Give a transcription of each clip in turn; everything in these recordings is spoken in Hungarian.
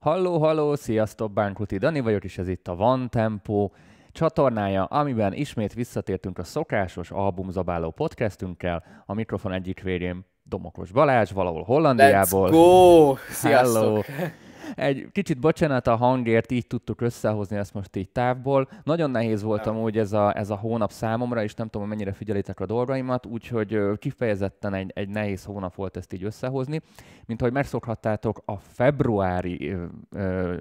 Halló, halló, sziasztok, Bánkuti Dani vagyok, és ez itt a Van Tempo csatornája, amiben ismét visszatértünk a szokásos albumzabáló podcastünkkel. A mikrofon egyik végén Domokos Balázs, valahol Hollandiából. Let's go! Sziasztok! Hello. Egy kicsit bocsánat a hangért, így tudtuk összehozni ezt most így távból. Nagyon nehéz volt amúgy ez a, ez a hónap számomra, és nem tudom, mennyire figyelitek a dolgaimat, úgyhogy kifejezetten egy, egy nehéz hónap volt ezt így összehozni. Mint ahogy megszokhattátok, a februári ö, ö,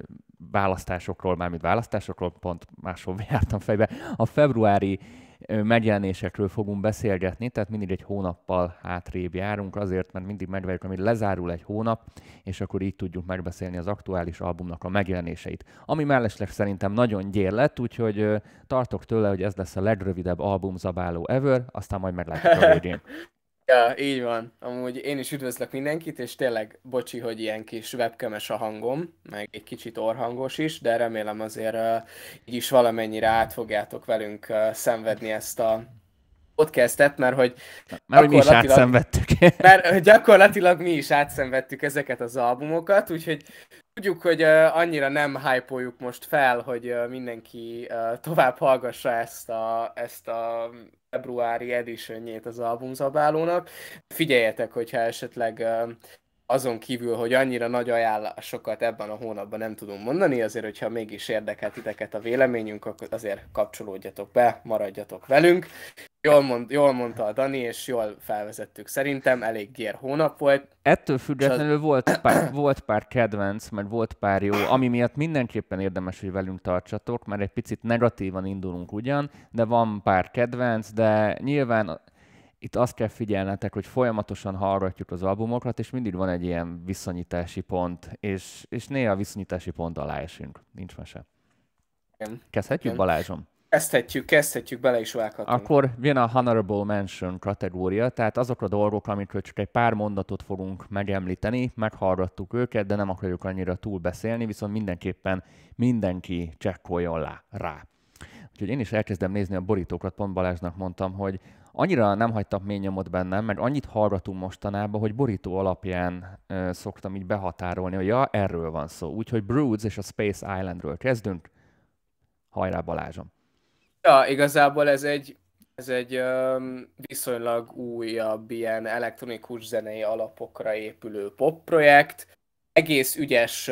választásokról, mármint választásokról, pont máshol jártam fejbe, a februári megjelenésekről fogunk beszélgetni, tehát mindig egy hónappal hátrébb járunk, azért, mert mindig megvárjuk, amíg lezárul egy hónap, és akkor így tudjuk megbeszélni az aktuális albumnak a megjelenéseit. Ami mellesleg szerintem nagyon gyér lett, úgyhogy tartok tőle, hogy ez lesz a legrövidebb albumzabáló ever, aztán majd meglátjuk a végén. Ja, így van. Amúgy én is üdvözlök mindenkit, és tényleg bocsi, hogy ilyen kis webkemes a hangom, meg egy kicsit orhangos is, de remélem azért uh, így is valamennyire át fogjátok velünk uh, szenvedni ezt a podcastet, mert hogy Mert hogy mi is átszenvedtük. Mert gyakorlatilag mi is átszenvedtük ezeket az albumokat, úgyhogy tudjuk, hogy uh, annyira nem hype most fel, hogy uh, mindenki uh, tovább hallgassa ezt a, ezt a februári editionjét az albumzabálónak. Figyeljetek, hogyha esetleg azon kívül, hogy annyira nagy ajánlásokat ebben a hónapban nem tudunk mondani, azért, hogyha mégis érdekel titeket a véleményünk, akkor azért kapcsolódjatok be, maradjatok velünk. Jól, mond, jól mondta a Dani, és jól felvezettük szerintem, elég gér hónap volt. Ettől függetlenül volt pár, volt pár kedvenc, meg volt pár jó, ami miatt mindenképpen érdemes, hogy velünk tartsatok, mert egy picit negatívan indulunk ugyan, de van pár kedvenc, de nyilván itt azt kell figyelnetek, hogy folyamatosan hallgatjuk az albumokat, és mindig van egy ilyen viszonyítási pont, és, és néha a viszonyítási pont alá esünk. Nincs mese. Igen. Kezdhetjük, Igen. Balázsom? Kezdhetjük, kezdhetjük, bele is vághatunk. Akkor jön a Honorable Mention kategória, tehát azok a dolgok, amikről csak egy pár mondatot fogunk megemlíteni, meghallgattuk őket, de nem akarjuk annyira túl beszélni, viszont mindenképpen mindenki csekkoljon rá. Úgyhogy én is elkezdem nézni a borítókat, pont Balázsnak mondtam, hogy annyira nem hagytak mély nyomot bennem, meg annyit hallgatunk mostanában, hogy borító alapján ö, szoktam így behatárolni, hogy ja, erről van szó. Úgyhogy Broods és a Space Islandről kezdünk. Hajrá Balázsom! Ja, igazából ez egy, ez egy um, viszonylag újabb ilyen elektronikus zenei alapokra épülő pop projekt. Egész ügyes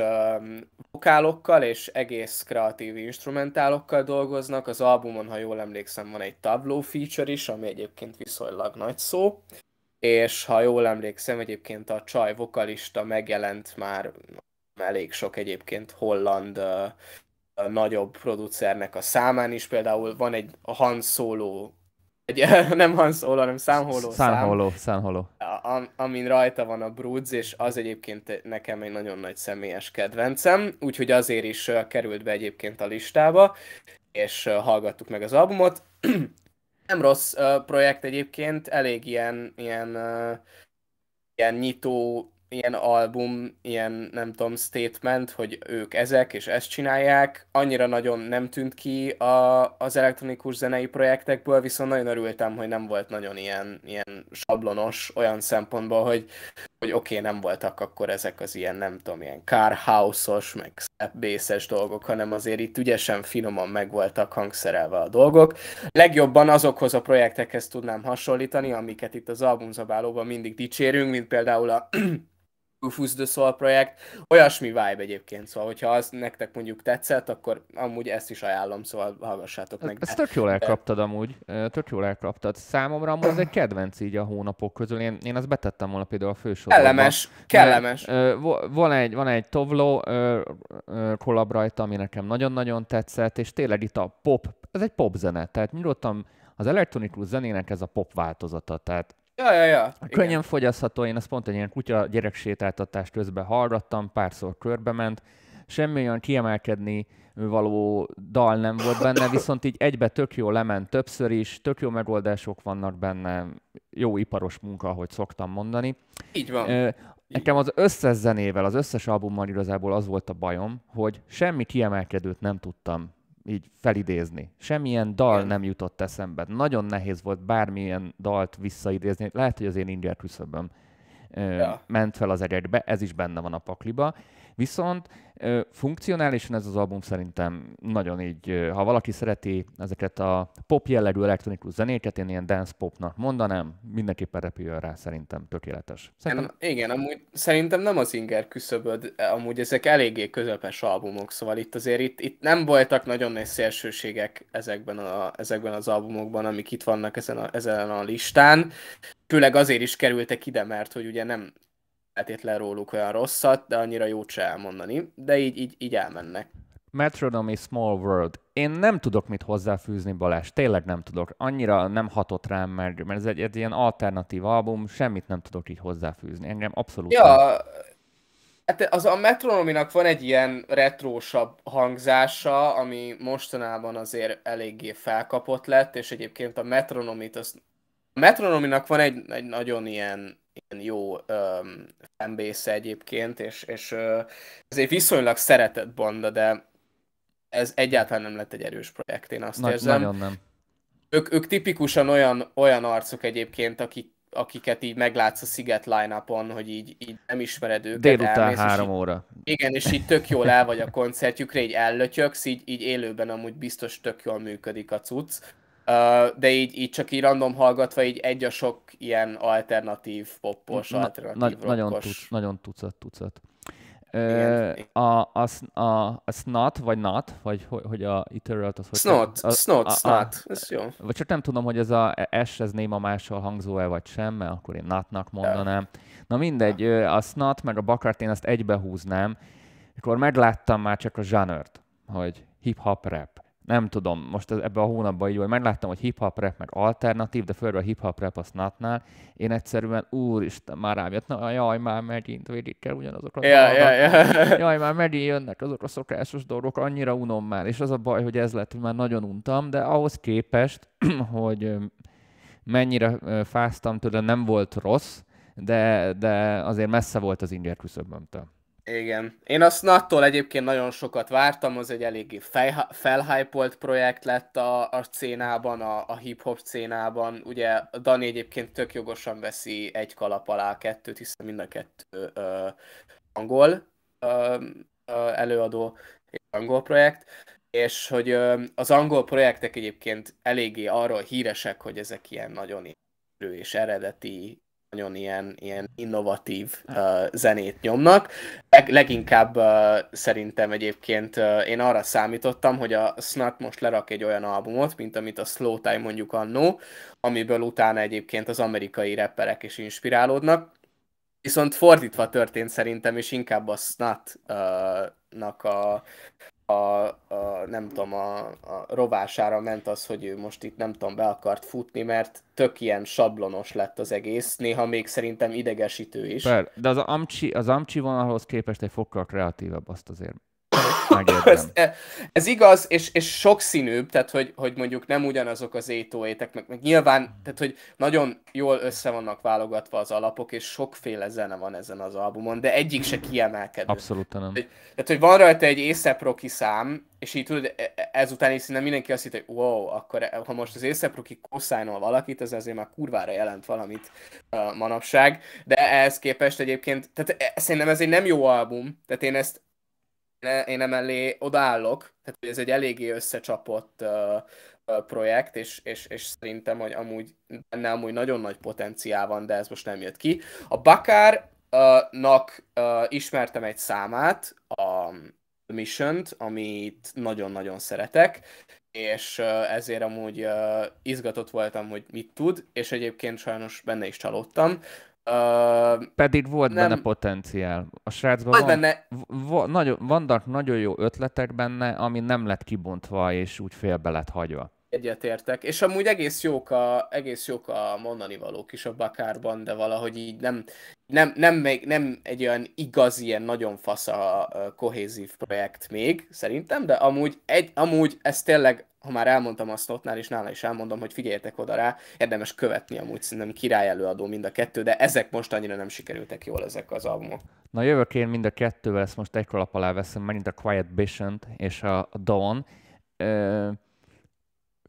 vokálokkal és egész kreatív instrumentálokkal dolgoznak. Az albumon, ha jól emlékszem, van egy tabló feature is, ami egyébként viszonylag nagy szó. És ha jól emlékszem, egyébként a csaj vokalista megjelent már elég sok egyébként holland uh, nagyobb producernek a számán is, például van egy Han Solo, egy, nem Han Solo, hanem Sam Holo szám, Szánholó, szánholó. a- am- amin rajta van a Broods, és az egyébként nekem egy nagyon nagy személyes kedvencem, úgyhogy azért is került be egyébként a listába, és hallgattuk meg az albumot. nem rossz projekt egyébként, elég ilyen, ilyen, ilyen nyitó, ilyen album, ilyen nem tudom, statement, hogy ők ezek, és ezt csinálják. Annyira nagyon nem tűnt ki a, az elektronikus zenei projektekből, viszont nagyon örültem, hogy nem volt nagyon ilyen, ilyen sablonos olyan szempontból, hogy, hogy oké, okay, nem voltak akkor ezek az ilyen, nem tudom, ilyen car house-os, meg bass dolgok, hanem azért itt ügyesen, finoman meg voltak hangszerelve a dolgok. Legjobban azokhoz a projektekhez tudnám hasonlítani, amiket itt az albumzabálóban mindig dicsérünk, mint például a Rufus the Soul projekt, olyasmi vibe egyébként, szóval hogyha az nektek mondjuk tetszett, akkor amúgy ezt is ajánlom, szóval hallgassátok meg. Ezt tök jól elkaptad amúgy, tök jól elkaptad. Számomra amúgy ez egy kedvenc így a hónapok közül. Én, én azt betettem volna például a fősorba. Kellemes, kellemes. Van egy, van egy Tovlo collab rajta, ami nekem nagyon-nagyon tetszett, és tényleg itt a pop, ez egy pop zene, tehát nyugodtan az elektronikus zenének ez a pop változata, tehát Ja, ja, ja. igen. könnyen fogyasztható, én ezt pont egy ilyen kutya gyereksétáltatást közben hallgattam, párszor körbe ment, semmi olyan kiemelkedni való dal nem volt benne, viszont így egybe tök jó lement többször is, tök jó megoldások vannak benne, jó iparos munka, ahogy szoktam mondani. Így van. Ö, Nekem az összes zenével, az összes albummal igazából az volt a bajom, hogy semmi kiemelkedőt nem tudtam így felidézni. Semmilyen dal nem jutott eszembe. Nagyon nehéz volt bármilyen dalt visszaidézni. Lehet, hogy az én inger küszöböm Ja. ment fel az egekbe, ez is benne van a pakliba. Viszont Funkcionálisan ez az album szerintem nagyon így, ha valaki szereti ezeket a pop jellegű elektronikus zenéket, én ilyen dance popnak mondanám, mindenképpen repüljön rá, szerintem tökéletes. Szerintem... Nem, igen, amúgy szerintem nem az inger küszöböd, amúgy ezek eléggé közepes albumok, szóval itt azért itt, itt nem voltak nagyon nagy szélsőségek ezekben, a, ezekben az albumokban, amik itt vannak ezen a, ezen a listán. Főleg azért is kerültek ide, mert hogy ugye nem feltétlen róluk olyan rosszat, de annyira jót se elmondani, de így, így, így elmennek. Metronomy Small World. Én nem tudok mit hozzáfűzni, Balázs, tényleg nem tudok. Annyira nem hatott rám, mert, mert ez egy, egy ilyen alternatív album, semmit nem tudok így hozzáfűzni. Engem abszolút Ja, nem. Hát az a Metronominak van egy ilyen retrósabb hangzása, ami mostanában azért eléggé felkapott lett, és egyébként a Metronomit, az... a Metronominak van egy, egy nagyon ilyen ilyen jó um, fanbase egyébként, és, és uh, ez egy viszonylag szeretett banda, de ez egyáltalán nem lett egy erős projekt, én azt Nagy, érzem. Nagyon nem. Ők, ők tipikusan olyan, olyan arcok egyébként, akik, akiket így meglátsz a Sziget line hogy így, így nem ismered őket. Délután elmész, három óra. Igen, és így tök jól el vagy a koncertjükre, így ellötyöksz, így, így élőben amúgy biztos tök jól működik a cucc de így, így csak így random hallgatva, így egy a sok ilyen alternatív poppos, Na, alternatív na, rockos. Nagyon, tuc, nagyon tucat, tucat. Igen. A, a, a, a snot, vagy not, vagy hogy, hogy a iteralt az hogy... Snot, a, snot, a, snot, ez jó. Vagy csak nem tudom, hogy ez a S, ez néma mással hangzó-e, vagy sem, mert akkor én notnak mondanám. Na mindegy, a snot meg a bakart én azt egybehúznám, akkor megláttam már csak a zsanert, hogy hip-hop rap nem tudom, most ebben a hónapban így volt, megláttam, hogy hip-hop rap meg alternatív, de főleg a hip-hop rap a snatnál, én egyszerűen, úristen, már rám jött, na, jaj, már megint végig kell ugyanazokra ja, ja, ja. Jaj, már megint jönnek azok a szokásos dolgok, annyira unom már, és az a baj, hogy ez lett, hogy már nagyon untam, de ahhoz képest, hogy mennyire fáztam tőle, nem volt rossz, de, de azért messze volt az inger küszöbömtől. Igen. Én a Snattól egyébként nagyon sokat vártam, az egy eléggé felhypolt projekt lett a, a szénában, a, a hip-hop szénában. Ugye Dani egyébként tök jogosan veszi egy kalap alá a kettőt, hiszen mind a kettő ö, angol ö, ö, előadó, angol projekt és hogy az angol projektek egyébként eléggé arról híresek, hogy ezek ilyen nagyon és eredeti nagyon ilyen, ilyen innovatív uh, zenét nyomnak. Leg, leginkább uh, szerintem egyébként uh, én arra számítottam, hogy a Snut most lerak egy olyan albumot, mint amit a Slow Time mondjuk annó, amiből utána egyébként az amerikai rapperek is inspirálódnak. Viszont fordítva történt szerintem, és inkább a Snut-nak a, a, a nem tudom, a, a rovására ment az, hogy ő most itt nem tudom, be akart futni, mert tök ilyen sablonos lett az egész, néha még szerintem idegesítő is. Per, de az Amcsi, az Amcsi vonalhoz képest egy fokkal kreatívabb, azt azért ez, ez igaz, és, és sokszínűbb, tehát hogy, hogy mondjuk nem ugyanazok az étóétek, meg, meg nyilván, tehát hogy nagyon jól össze vannak válogatva az alapok, és sokféle zene van ezen az albumon, de egyik se kiemelkedő. Abszolút nem. Tehát, hogy van rajta egy ASAP Rocky szám, és így tudod, e, e, ezután is szinte mindenki azt hitt, hogy wow, akkor e, ha most az ASAP Rocky koszájnol valakit, ez azért már kurvára jelent valamit uh, manapság, de ehhez képest egyébként, tehát szerintem ez egy nem jó album, tehát én ezt én emellé odaállok, tehát ez egy eléggé összecsapott projekt, és, és, és szerintem, hogy amúgy benne amúgy nagyon nagy potenciál van, de ez most nem jött ki. A Bakárnak ismertem egy számát, a mission amit nagyon-nagyon szeretek, és uh, ezért amúgy izgatott voltam, hogy mit tud, és egyébként sajnos benne is csalódtam. Uh, Pedig volt nem... benne potenciál. A srácban van, benne... v- nagyon, vannak nagyon jó ötletek benne, ami nem lett kibontva, és úgy félbe lett hagyva. Egyetértek. És amúgy egész jók a, egész jók a mondani valók is a Bakárban, de valahogy így nem, nem, nem, még, nem egy olyan igaz, ilyen nagyon fasz a kohézív projekt még, szerintem, de amúgy, egy, amúgy ez tényleg ha már elmondtam azt ottnál, és nála is elmondom, hogy figyeljetek oda rá, érdemes követni amúgy szerintem király előadó mind a kettő, de ezek most annyira nem sikerültek jól ezek az albumok. Na jövök én mind a kettővel, ezt most egy kalap alá veszem, megint a Quiet Bishant és a Dawn. Ö,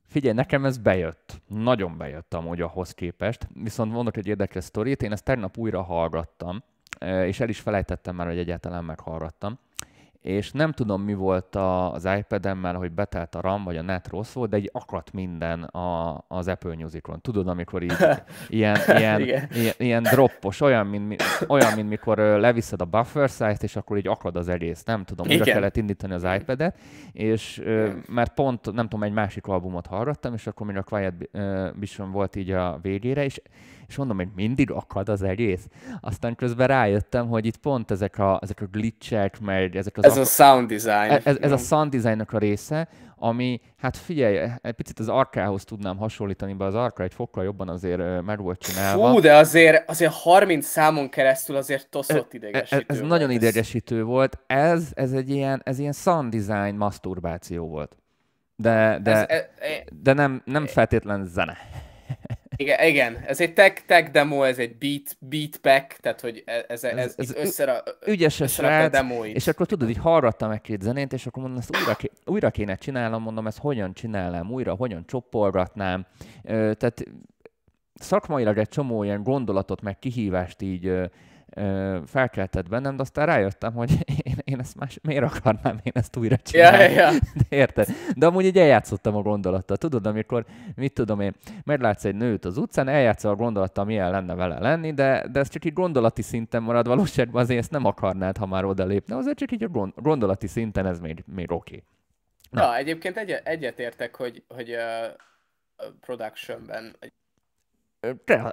figyelj, nekem ez bejött. Nagyon bejött amúgy ahhoz képest. Viszont mondok egy érdekes sztorit, én ezt tegnap újra hallgattam, és el is felejtettem már, hogy egyáltalán meghallgattam és nem tudom, mi volt a, az iPad-emmel, hogy betelt a RAM, vagy a net rossz volt, de egy akadt minden a, az Apple Music-on. Tudod, amikor így ilyen, ilyen, ilyen, ilyen droppos, olyan mint, olyan, mint mikor leviszed a buffer size-t, és akkor így akad az egész. Nem tudom, újra kellett indítani az iPad-et, és mert pont, nem tudom, egy másik albumot hallgattam, és akkor még a Quiet Vision volt így a végére, és és mondom, hogy mindig akad az egész. Aztán közben rájöttem, hogy itt pont ezek a, ezek a glitchek, meg ezek az... Ez a sound design. Ez, ez a sound designnak a része, ami, hát figyelj, egy picit az arkához tudnám hasonlítani, be az arka egy fokkal jobban azért meg volt csinálva. Fú, de azért, azért 30 számon keresztül azért toszott idegesítő Ez, ez volt. nagyon idegesítő volt. Ez, ez egy ilyen, ez ilyen sound design masturbáció volt. De, de, ez, e, e, de nem, nem feltétlen zene. Igen, igen, ez egy tech, tech demo, ez egy beat, beat pack, tehát hogy e- ez, ez, ez, ez összera, ügyes a demóit. és akkor tudod, így hallgattam egy két zenét, és akkor mondom, ezt újra, ké, újra kéne csinálnom, mondom, ezt hogyan csinálnám újra, hogyan csoporgatnám, tehát szakmailag egy csomó ilyen gondolatot, meg kihívást így felkeltett bennem, de aztán rájöttem, hogy én, én ezt más, miért akarnám én ezt újra csinálni. Ja, ja. De érted? De amúgy így eljátszottam a gondolattal. Tudod, amikor, mit tudom én, meglátsz egy nőt az utcán, eljátszol a gondolattal, milyen lenne vele lenni, de, de ez csak így gondolati szinten marad. Valóságban azért ezt nem akarnád, ha már oda lépne. Azért csak így a gondolati szinten ez még, még oké. Okay. Ja, egyébként egy, egyetértek, hogy, hogy uh, productionben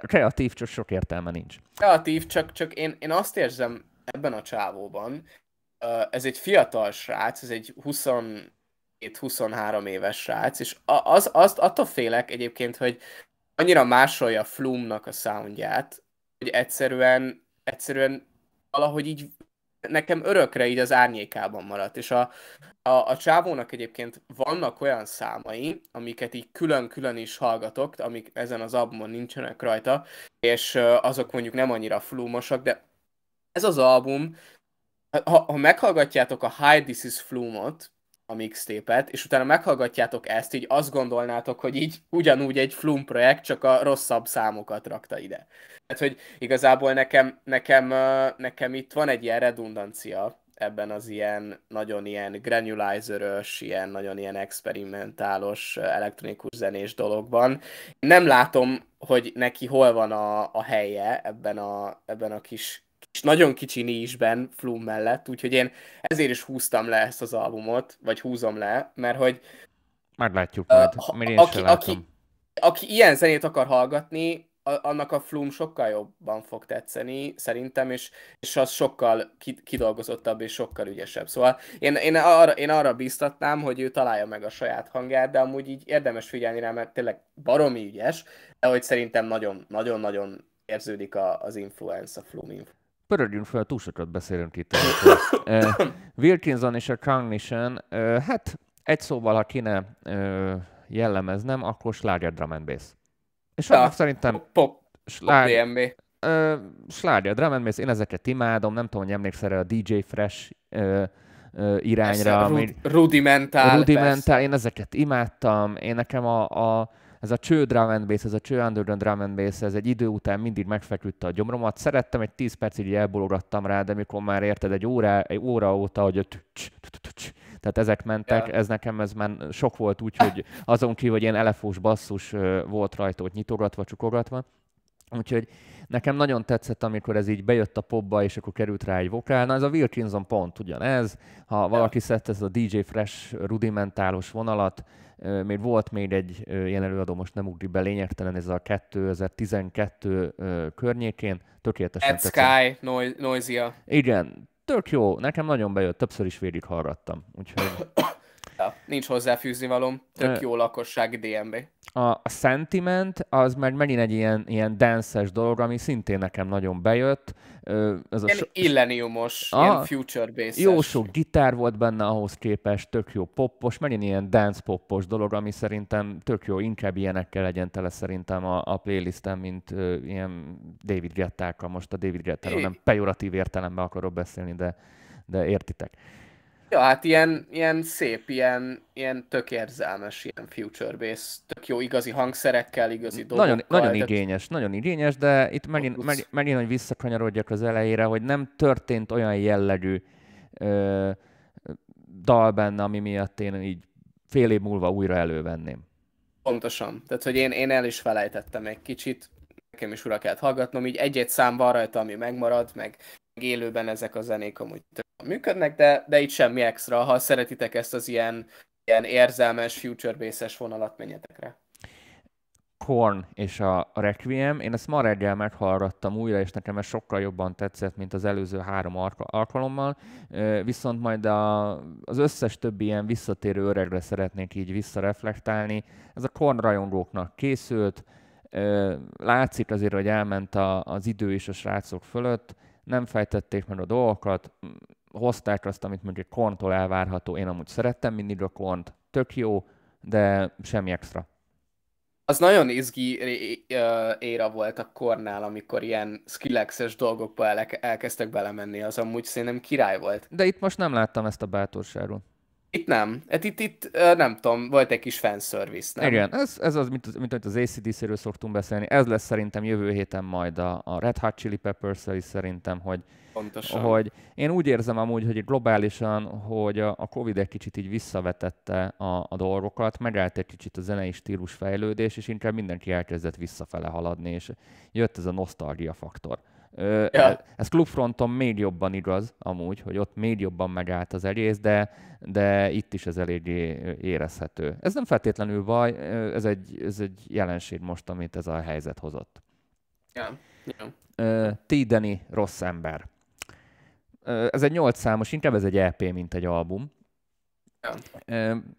kreatív, csak sok értelme nincs. Kreatív, csak, csak én, én azt érzem ebben a csávóban, ez egy fiatal srác, ez egy 27-23 éves srác, és az, azt attól félek egyébként, hogy annyira másolja Flumnak a soundját, hogy egyszerűen, egyszerűen valahogy így nekem örökre így az árnyékában maradt, és a, a, a csávónak egyébként vannak olyan számai, amiket így külön-külön is hallgatok, amik ezen az albumon nincsenek rajta, és azok mondjuk nem annyira flumosak, de ez az album, ha, ha meghallgatjátok a Hi This Is Flumot, a mixtépet, és utána meghallgatjátok ezt, így azt gondolnátok, hogy így ugyanúgy egy Flum projekt, csak a rosszabb számokat rakta ide. Tehát, hogy igazából nekem, nekem, nekem itt van egy ilyen redundancia ebben az ilyen nagyon ilyen granulizerös, ilyen nagyon ilyen experimentálos elektronikus zenés dologban. Nem látom, hogy neki hol van a, a helye ebben a, ebben a kis kis, nagyon kicsi nízsben Flum mellett, úgyhogy én ezért is húztam le ezt az albumot, vagy húzom le, mert hogy Meglátjuk majd, uh, aki, aki, aki ilyen zenét akar hallgatni, annak a Flum sokkal jobban fog tetszeni, szerintem, és, és az sokkal kidolgozottabb és sokkal ügyesebb. Szóval én, én, arra, én arra bíztatnám, hogy ő találja meg a saját hangját, de amúgy így érdemes figyelni rá, mert tényleg baromi ügyes, de hogy szerintem nagyon-nagyon érződik a, az influence, a Flum influence. Pörögjünk fel, túl sokat beszélünk itt. uh, Wilkinson és a Cognition, uh, hát egy szóval, ha kéne uh, jellemeznem, akkor sláger drum and bass. És ja, szerintem... Pop, slár, pop. Uh, sláger drum and bass, én ezeket imádom, nem tudom, hogy emlékszel a DJ Fresh uh, uh, irányra. Persze, rud- rudimentál. Rudimentál, én ezeket imádtam. Én nekem a, a ez a cső drum and bass, ez a cső underground drum and bass, ez egy idő után mindig megfeküdte a gyomromat. Szerettem, egy 10 percig elbologattam rá, de mikor már érted egy óra, egy óra óta, hogy tehát ezek mentek, ez nekem ez már sok volt úgy, hogy azon kívül, hogy ilyen elefós basszus volt rajta, hogy nyitogatva, csukogatva. Úgyhogy nekem nagyon tetszett, amikor ez így bejött a popba, és akkor került rá egy vokál. Na ez a Wilkinson pont ugyanez. Ha valaki szedte ez a DJ Fresh rudimentálos vonalat, még volt még egy ilyen előadó, most nem ugrik be lényegtelen, ez a 2012 környékén, tökéletesen Ed Sky, Noisia. Igen, tök jó, nekem nagyon bejött, többször is végig hallgattam, úgyhogy... Ja, nincs hozzáfűzni valóm, tök jó lakossági DMB. A, a Sentiment az meg megint egy ilyen, ilyen dances dolog, ami szintén nekem nagyon bejött. Ez a ilyen so- illeniumos, a, ilyen future based Jó sok gitár volt benne ahhoz képest, tök jó poppos, megint ilyen dance poppos dolog, ami szerintem tök jó, inkább ilyenekkel legyen tele szerintem a, a playlistem, mint uh, ilyen David Gettákkal. Most a David Gettáról nem pejoratív értelemben akarok beszélni, de, de értitek. Ja, hát ilyen, ilyen szép, ilyen, ilyen tök érzelmes, ilyen future bass, tök jó igazi hangszerekkel, igazi dolgokkal. Nagyon, nagyon igényes, nagyon igényes, de itt megint, megint, megint, hogy visszakanyarodjak az elejére, hogy nem történt olyan jellegű ö, dal benne, ami miatt én így fél év múlva újra elővenném. Pontosan. Tehát, hogy én, én el is felejtettem egy kicsit, nekem is ura kellett hallgatnom, így egy-egy szám van rajta, ami megmarad, meg élőben ezek a zenék amúgy működnek, de, de itt semmi extra. Ha szeretitek ezt az ilyen, ilyen érzelmes, future bass vonalat, menjetek rá. Korn és a Requiem. Én ezt ma reggel meghallgattam újra, és nekem ez sokkal jobban tetszett, mint az előző három alkalommal. Viszont majd a, az összes többi ilyen visszatérő öregre szeretnék így visszareflektálni. Ez a Korn rajongóknak készült, látszik azért, hogy elment a, az idő is a srácok fölött, nem fejtették meg a dolgokat, hozták azt, amit mondjuk Korntól elvárható. Én amúgy szerettem mindig a Kornt, tök jó, de semmi extra. Az nagyon izgi éra volt a kornál, amikor ilyen skillexes dolgokba el- elkezdtek belemenni, az amúgy szerintem király volt. De itt most nem láttam ezt a bátorságot. Itt nem. Hát itt, itt nem tudom, volt egy kis fanservice, nem? Igen, ez, ez az, mint, mint az ACDC-ről szoktunk beszélni. Ez lesz szerintem jövő héten majd a, a Red Hot Chili peppers is szerintem, hogy, Pontosan. hogy én úgy érzem amúgy, hogy globálisan, hogy a, a Covid egy kicsit így visszavetette a, a dolgokat, megállt egy kicsit a zenei stílus fejlődés, és inkább mindenki elkezdett visszafele haladni, és jött ez a nosztalgia faktor. Ja. Ez, klubfronton még jobban igaz, amúgy, hogy ott még jobban megállt az egész, de, de itt is ez eléggé érezhető. Ez nem feltétlenül baj, ez egy, ez egy jelenség most, amit ez a helyzet hozott. Ja. Ja. T. rossz ember. Ez egy nyolc számos, inkább ez egy EP, mint egy album.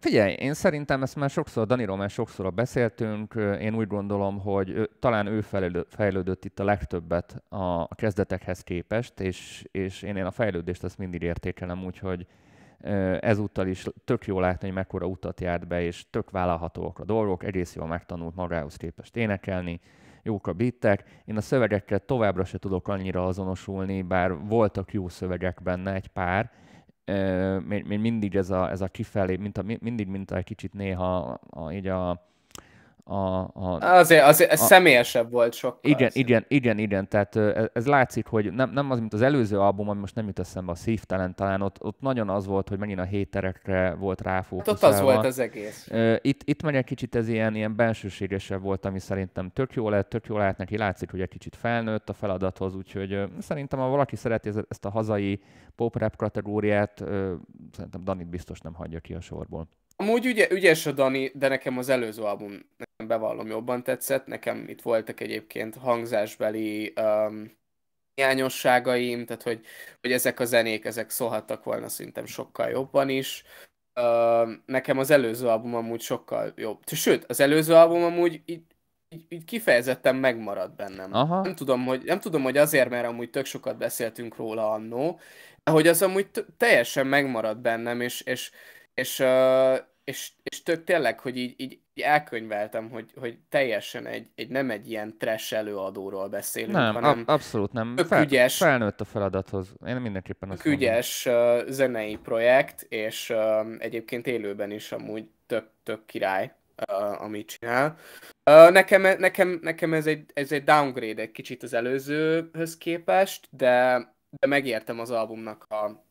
Figyelj, én szerintem ezt már sokszor, Daniról már sokszor beszéltünk, én úgy gondolom, hogy talán ő fejlődött itt a legtöbbet a kezdetekhez képest, és, és én, én a fejlődést azt mindig értékelem, úgyhogy ezúttal is tök jó látni, hogy mekkora utat járt be, és tök vállalhatóak a dolgok, egész jól megtanult magához képest énekelni, jók a bittek. Én a szövegekkel továbbra se tudok annyira azonosulni, bár voltak jó szövegek benne, egy pár, még, még mindig ez a, ez a kifelé, mint a, mindig, mint a kicsit néha a, így a, a, a, azért, azért ez a, személyesebb volt sokkal. Igen, azért. igen, igen, igen, tehát ez, ez látszik, hogy nem, nem az, mint az előző album, ami most nem jut eszembe, a Szívtelen talán, ott, ott nagyon az volt, hogy megint a héterekre volt ráfókuszálva. Hát ott az volt az egész. Itt, itt meg egy kicsit ez ilyen, ilyen bensőségesebb volt, ami szerintem tök jó lett, tök jó lehet neki, látszik, hogy egy kicsit felnőtt a feladathoz, úgyhogy szerintem, ha valaki szereti ezt a hazai pop rap kategóriát, szerintem Danit biztos nem hagyja ki a sorból. Amúgy ügy, ügyes a Dani, de nekem az előző album bevallom jobban tetszett. Nekem itt voltak egyébként hangzásbeli um, hiányosságaim, tehát hogy, hogy ezek a zenék, ezek szólhattak volna szerintem sokkal jobban is. Uh, nekem az előző album amúgy sokkal jobb. Sőt, az előző album amúgy így, így, így kifejezetten megmaradt bennem. Aha. Nem, tudom, hogy, nem tudom, hogy azért, mert amúgy tök sokat beszéltünk róla annó, hogy az amúgy teljesen megmaradt bennem, és, és és, uh, és, és tök tényleg, hogy így, így, így elkönyveltem, hogy, hogy teljesen egy, egy, nem egy ilyen trash előadóról beszélünk, nem, hanem ab- abszolút nem. Fel, ügyes, felnőtt a feladathoz. Én mindenképpen azt ügyes uh, zenei projekt, és uh, egyébként élőben is amúgy tök, tök király, uh, amit csinál. Uh, nekem, nekem, nekem ez, egy, ez egy downgrade egy kicsit az előzőhöz képest, de, de megértem az albumnak a,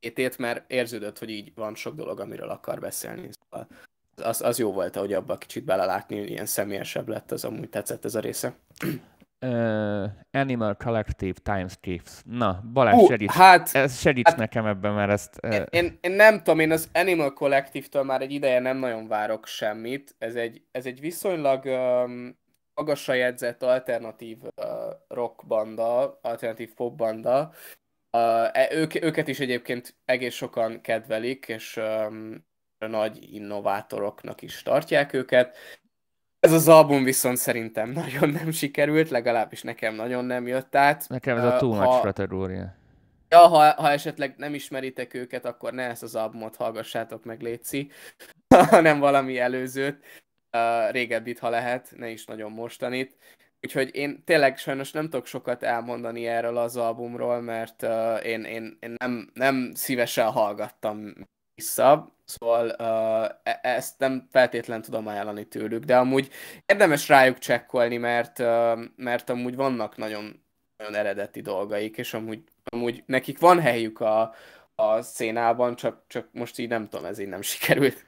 létét, mert érződött, hogy így van sok dolog, amiről akar beszélni. Szóval az, az jó volt, hogy abba kicsit belelátni, ilyen személyesebb lett, az amúgy tetszett ez a része. Uh, Animal Collective Timescapes. Na, Balázs, uh, segíts, hát, ez segíts hát, nekem ebben, mert ezt... Uh... Én, én, én, nem tudom, én az Animal Collective-től már egy ideje nem nagyon várok semmit. Ez egy, ez egy viszonylag um, magasra jegyzett alternatív uh, rock banda, alternatív pop banda, Uh, ők, őket is egyébként egész sokan kedvelik, és um, nagy innovátoroknak is tartják őket. Ez az album viszont szerintem nagyon nem sikerült, legalábbis nekem nagyon nem jött át. Nekem ez a too much ha... kategória. Ja, ha, ha esetleg nem ismeritek őket, akkor ne ezt az albumot hallgassátok meg, Léci, hanem valami előzőt, uh, régebbit, ha lehet, ne is nagyon mostanit. Úgyhogy én tényleg sajnos nem tudok sokat elmondani erről az albumról, mert uh, én, én, én nem, nem szívesen hallgattam vissza, szóval uh, ezt nem feltétlen tudom ajánlani tőlük, de amúgy érdemes rájuk csekkolni, mert, uh, mert amúgy vannak nagyon, nagyon eredeti dolgaik, és amúgy, amúgy nekik van helyük a, a szénában, csak, csak most így nem tudom, ez így nem sikerült.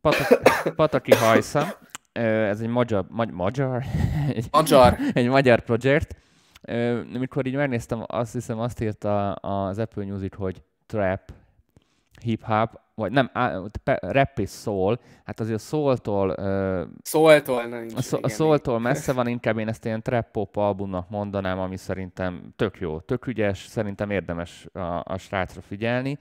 Pataki, Pataki Hajsza, ez egy magyar, magy, magyar? Egy, magyar. egy magyar projekt. Mikor így megnéztem, azt hiszem azt írta az Apple News hogy trap, hip-hop, vagy nem, rap és soul, hát azért a soul-tól... Soul-tól, nem a, szó, a soul-tól messze van, inkább én ezt ilyen trap pop albumnak mondanám, ami szerintem tök jó, tök ügyes, szerintem érdemes a, a srácra figyelni.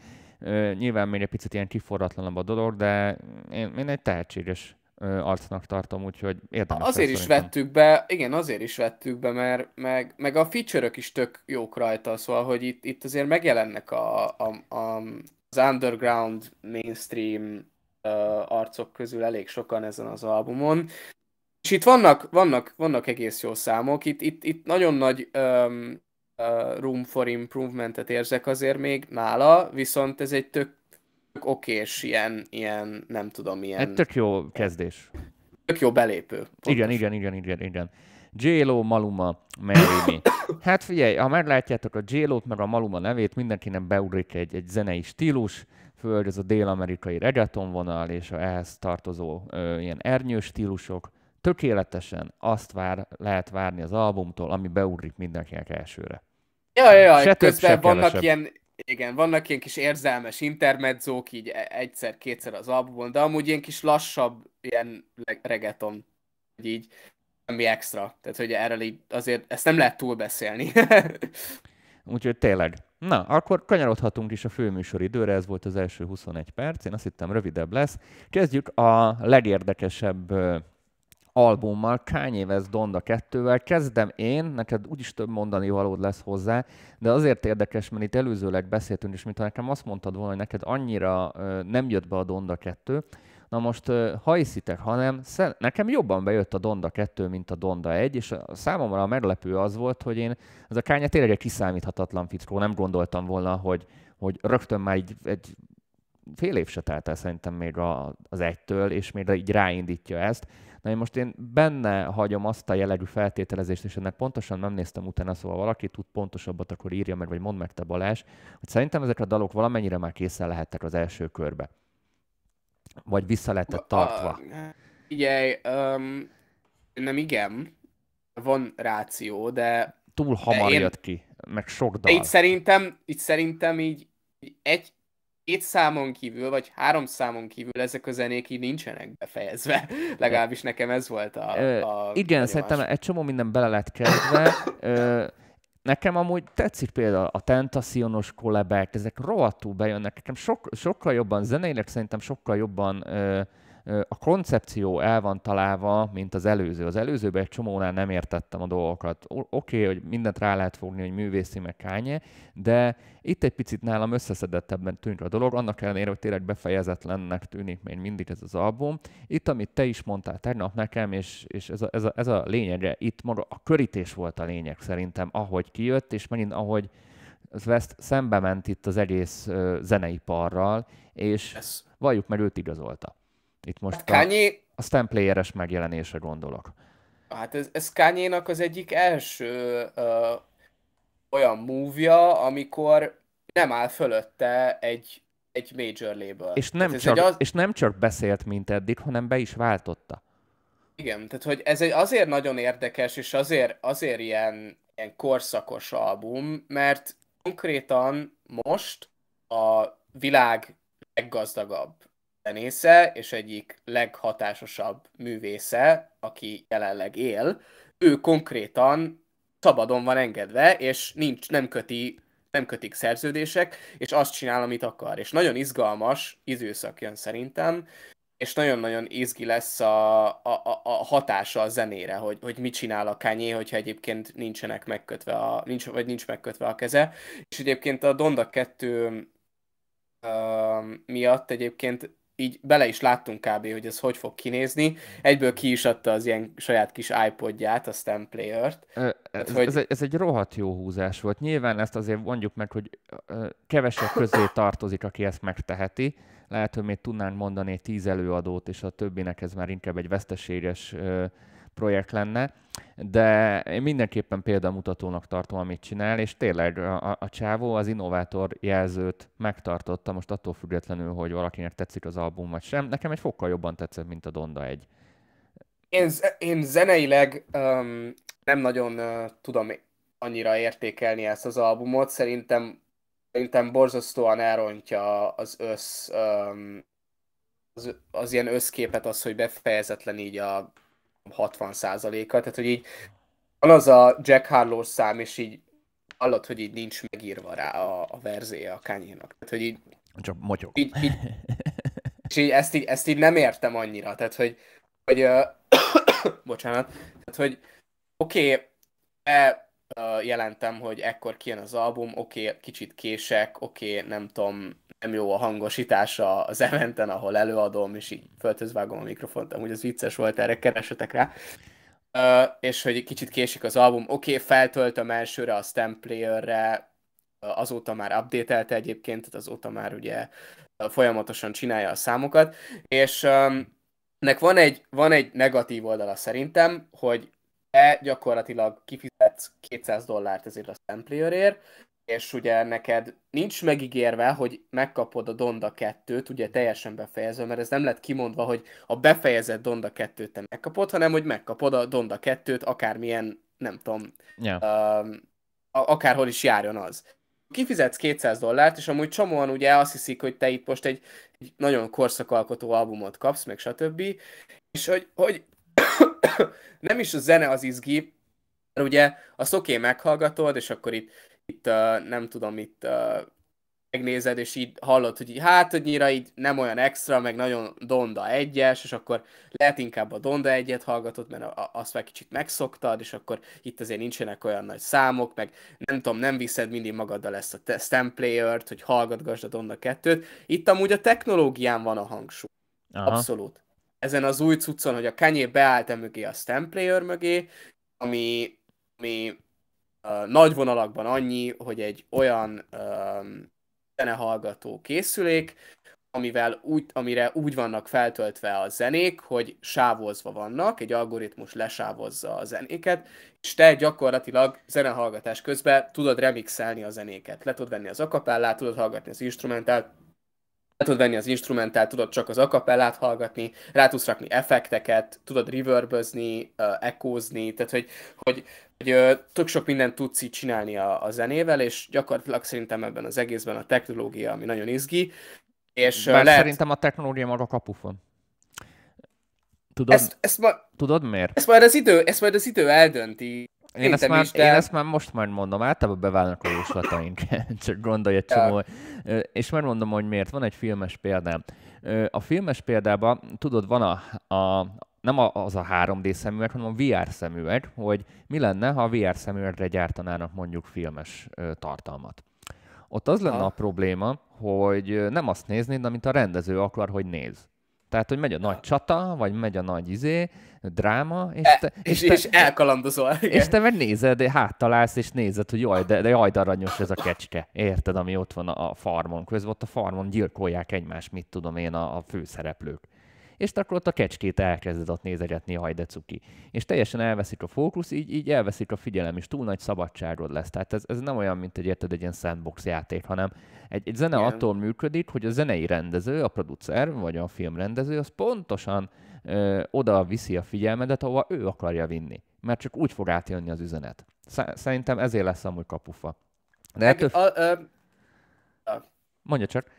nyilván még egy picit ilyen kiforratlanabb a dolog, de én, én egy tehetséges arcnak tartom, úgyhogy érdemes. Azért is szerintem. vettük be, igen, azért is vettük be, mert meg, meg a feature is tök jók rajta, szóval, hogy itt, itt azért megjelennek a, a, a az underground mainstream uh, arcok közül elég sokan ezen az albumon. És itt vannak, vannak, vannak egész jó számok, itt, itt, itt nagyon nagy um, uh, room for improvementet érzek azért még nála, viszont ez egy tök, tök okés ilyen, ilyen, nem tudom, ilyen... Egy tök jó kezdés. Tök jó belépő. Pontos. Igen, igen, igen, igen, igen. J-Lo, Maluma, Mary Hát figyelj, ha meglátjátok a J-Lo-t, meg a Maluma nevét, mindenkinek beugrik egy, egy zenei stílus, föld ez a dél-amerikai reggaeton vonal, és a ehhez tartozó ö, ilyen ernyős stílusok. Tökéletesen azt vár, lehet várni az albumtól, ami beugrik mindenkinek elsőre. Ja, ja, ja, közben vannak kevesebb. ilyen, igen, vannak ilyen kis érzelmes intermedzók, így e- egyszer-kétszer az albumon, de amúgy ilyen kis lassabb, ilyen reggaeton, így semmi extra. Tehát, hogy erről így azért ezt nem lehet túlbeszélni. Úgyhogy tényleg. Na, akkor kanyarodhatunk is a főműsor időre, ez volt az első 21 perc, én azt hittem rövidebb lesz. Kezdjük a legérdekesebb albummal, Kanye West Donda 2-vel. Kezdem én, neked úgyis több mondani valód lesz hozzá, de azért érdekes, mert itt előzőleg beszéltünk, és mintha nekem azt mondtad volna, hogy neked annyira nem jött be a Donda 2, Na most, ha hiszitek, hanem nekem jobban bejött a Donda 2, mint a Donda 1, és a számomra a meglepő az volt, hogy én, ez a kánya tényleg egy kiszámíthatatlan fickó, nem gondoltam volna, hogy, hogy rögtön már egy, egy fél év se telt el szerintem még a, az egytől, és még így ráindítja ezt. Na most én benne hagyom azt a jellegű feltételezést, és ennek pontosan nem néztem utána, szóval valaki tud pontosabbat, akkor írja meg, vagy mondd meg te Balázs, hogy szerintem ezek a dalok valamennyire már készen lehettek az első körbe. Vagy vissza lehetett tartva? Ugye, um, nem igen, van ráció, de... Túl hamar én, jött ki, meg sok dal. Itt szerintem, itt szerintem így, így egy, két számon kívül, vagy három számon kívül ezek a zenék így nincsenek befejezve. Legalábbis nekem ez volt a, a Igen, szerintem egy csomó minden bele lett kezdve. Nekem amúgy tetszik például a Tentacionos kollebek, ezek rohadtul bejönnek, nekem sok, sokkal jobban zeneileg szerintem sokkal jobban ö, a koncepció el van találva, mint az előző. Az előzőben egy csomónál nem értettem a dolgokat. Oké, okay, hogy mindent rá lehet fogni, hogy művészi meg kánye, de itt egy picit nálam összeszedettebben tűnt a dolog, annak ellenére, hogy tényleg befejezetlennek tűnik még mindig ez az album. Itt, amit te is mondtál tegnap nekem, és, és ez, a, ez, a, ez a lényege, itt maga a körítés volt a lényeg szerintem, ahogy kijött, és megint ahogy West szembe ment itt az egész uh, zeneiparral, és yes. valljuk meg, őt igazolta. Itt most hát Kanye... a, a Stan Playeres megjelenése gondolok. Hát ez, ez Kanye-nak az egyik első ö, olyan múvja, amikor nem áll fölötte egy, egy major label. És nem, csak, az... és nem csak beszélt, mint eddig, hanem be is váltotta. Igen, tehát hogy ez egy azért nagyon érdekes, és azért, azért ilyen, ilyen korszakos album, mert konkrétan most a világ leggazdagabb zenésze, és egyik leghatásosabb művésze, aki jelenleg él, ő konkrétan szabadon van engedve, és nincs, nem köti nem kötik szerződések, és azt csinál, amit akar. És nagyon izgalmas időszak jön szerintem, és nagyon-nagyon izgi lesz a, a, a hatása a zenére, hogy, hogy mit csinál a kányé, hogyha egyébként nincsenek megkötve a, nincs, vagy nincs megkötve a keze. És egyébként a Donda 2 uh, miatt egyébként így bele is láttunk kb. hogy ez hogy fog kinézni. Egyből ki is adta az ilyen saját kis iPodját, a Stem Player-t. Ez, hát, hogy... ez, egy, ez egy rohadt jó húzás volt. Nyilván ezt azért mondjuk meg, hogy kevesek közé tartozik, aki ezt megteheti. Lehet, hogy még tudnánk mondani egy tíz előadót, és a többinek ez már inkább egy veszteséges projekt lenne, de én mindenképpen példamutatónak tartom, amit csinál, és tényleg a, a csávó az innovátor jelzőt megtartotta, most attól függetlenül, hogy valakinek tetszik az album vagy sem. Nekem egy fokkal jobban tetszett, mint a Donda egy. Én, én zeneileg um, nem nagyon uh, tudom annyira értékelni ezt az albumot. Szerintem, szerintem borzasztóan elrontja az össz um, az, az ilyen összképet az, hogy befejezetlen így a 60%-a, tehát hogy így van az a Jack Harlow szám, és így hallod, hogy így nincs megírva rá a, a verzéje a kányénak. Tehát, hogy így... Csak motyog. Így, így, és így ezt, így ezt így nem értem annyira, tehát, hogy, hogy uh, bocsánat, tehát, hogy oké, okay, e, jelentem, hogy ekkor kijön az album, oké, okay, kicsit kések, oké, okay, nem tudom, nem jó a hangosítása az eventen, ahol előadom, és így föltözvágom a mikrofont, amúgy az vicces volt, erre keresetek rá. Uh, és hogy kicsit késik az album, oké, okay, feltöltöm elsőre a stamp player-re, azóta már update egyébként, tehát azóta már ugye folyamatosan csinálja a számokat, és um, nek van egy, van egy negatív oldala szerintem, hogy te gyakorlatilag kifizetsz 200 dollárt ezért a samplerért, és ugye neked nincs megígérve, hogy megkapod a Donda 2-t, ugye teljesen befejezve, mert ez nem lett kimondva, hogy a befejezett Donda 2-t te megkapod, hanem hogy megkapod a Donda 2-t akármilyen, nem tudom, yeah. uh, akárhol is járjon az. Kifizetsz 200 dollárt, és amúgy csomóan ugye azt hiszik, hogy te itt most egy, egy nagyon korszakalkotó albumot kapsz, meg stb. És hogy, hogy nem is a zene az izgi, mert ugye azt oké, okay, meghallgatod, és akkor itt itt uh, nem tudom, itt uh, megnézed, és így hallod, hogy így, hát annyira így nem olyan extra, meg nagyon Donda egyes, és akkor lehet inkább a Donda egyet hallgatod, mert azt már kicsit megszoktad, és akkor itt azért nincsenek olyan nagy számok, meg nem tudom, nem viszed mindig magaddal ezt a stamp player-t, hogy hallgatgasd a Donda 2-t. Itt amúgy a technológián van a hangsúly. Aha. Abszolút. Ezen az új cuccon, hogy a Kanye beállt mögé a stamp player mögé, ami, ami uh, nagy vonalakban annyi, hogy egy olyan um, zenehallgató készülék, amivel úgy, amire úgy vannak feltöltve a zenék, hogy sávozva vannak, egy algoritmus lesávozza a zenéket, és te gyakorlatilag zenehallgatás közben tudod remixelni a zenéket. Le tudod venni az akapellát, tudod hallgatni az instrumentált, le tudod venni az instrumentált, tudod csak az akapellát hallgatni, rá tudsz rakni effekteket, tudod reverbözni, uh, ekózni, tehát hogy, hogy, hogy uh, tök sok mindent tudsz így csinálni a, a zenével, és gyakorlatilag szerintem ebben az egészben a technológia, ami nagyon izgi, és Bár lehet... szerintem a technológia maga kapufon. Tudod, ezt, ezt ma... Tudod miért? Ezt majd az idő, ezt majd az idő eldönti. Én ezt, már, is, de... én ezt már most majd mondom, általában beválnak a jóslataink, csak gondolj egy csomó. Ja. És megmondom, hogy miért. Van egy filmes példám. A filmes példában, tudod, van a, a nem az a 3D szemüveg, hanem a VR szemüveg, hogy mi lenne, ha a VR szemüvegre gyártanának mondjuk filmes tartalmat. Ott az lenne ha. a probléma, hogy nem azt néznéd, amit a rendező akar, hogy néz. Tehát, hogy megy a nagy csata, vagy megy a nagy izé, dráma, és e, te, és, és, te, és elkalandozol. Igen. És te meg nézed, háttalálsz, és nézed, hogy jaj, de, de jaj, de aranyos ez a kecske. Érted, ami ott van a, a farmon. Közben ott a farmon gyilkolják egymást, mit tudom én, a, a főszereplők és akkor ott a kecskét elkezded ott nézegetni, haj de cuki. És teljesen elveszik a fókusz, így, így elveszik a figyelem, és túl nagy szabadságod lesz. Tehát ez, ez nem olyan, mint egy, érted, egy ilyen sandbox játék, hanem egy, egy zene Igen. attól működik, hogy a zenei rendező, a producer, vagy a filmrendező, az pontosan ö, oda viszi a figyelmedet, ahova ő akarja vinni. Mert csak úgy fog átjönni az üzenet. Szerintem ezért lesz amúgy kapufa. De ettől... a, a, a... Mondja csak.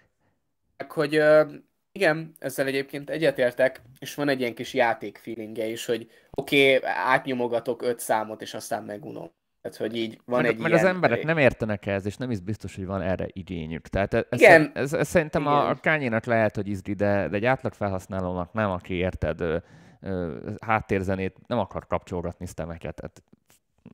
Hogy igen, ezzel egyébként egyetértek, és van egy ilyen kis játék feelingje is, hogy oké, okay, átnyomogatok öt számot, és aztán megunom. Tehát, hogy így van meg, egy meg ilyen... az emberek nem értenek ez, és nem is biztos, hogy van erre igényük. Tehát ez, Igen. Ez, ez, ez szerintem Igen. a kányénak lehet, hogy izgi, de, de egy átlag felhasználónak nem, aki érted, ö, ö, háttérzenét nem akar kapcsolgatni sztemeket. Tehát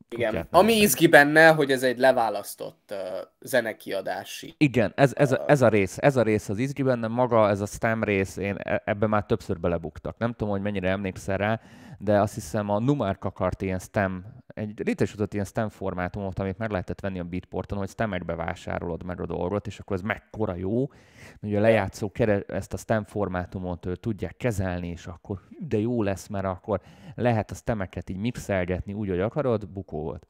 igen. Ami izgi benne, hogy ez egy leválasztott uh, zenekiadási. Igen, ez, ez, a, ez, a rész, ez a rész az izgi benne, maga ez a stem rész, én e, ebben már többször belebuktak. Nem tudom, hogy mennyire emlékszel rá, de azt hiszem a Numark akart ilyen stem egy létesített ilyen stem formátumot, amit meg lehetett venni a Beatporton, hogy vásárolod meg a dolgot, és akkor ez mekkora jó, hogy a lejátszók ezt a stem formátumot tudják kezelni, és akkor de jó lesz, mert akkor lehet a stemeket így mixelgetni úgy, hogy akarod, bukó volt.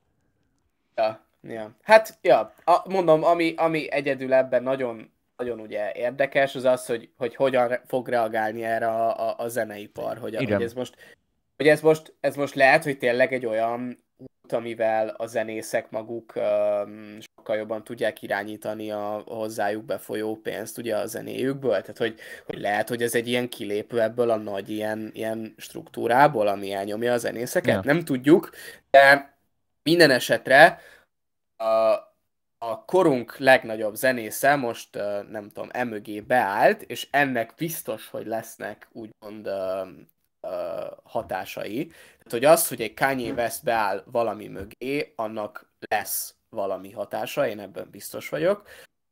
Ja, ja. Hát, ja, a, mondom, ami, ami egyedül ebben nagyon nagyon ugye érdekes, az az, hogy, hogy hogyan fog reagálni erre a, a, a zeneipar, hogy, hogy ez most hogy ez most, ez most lehet, hogy tényleg egy olyan út, amivel a zenészek maguk um, sokkal jobban tudják irányítani a hozzájuk befolyó pénzt ugye a zenéjükből, tehát hogy, hogy lehet, hogy ez egy ilyen kilépő ebből a nagy ilyen, ilyen struktúrából, ami elnyomja a zenészeket, ja. nem tudjuk, de minden esetre a, a korunk legnagyobb zenésze most, nem tudom, emögé beállt, és ennek biztos, hogy lesznek úgymond hatásai. Tehát, hogy az, hogy egy Kanye West beáll valami mögé, annak lesz valami hatása, én ebben biztos vagyok.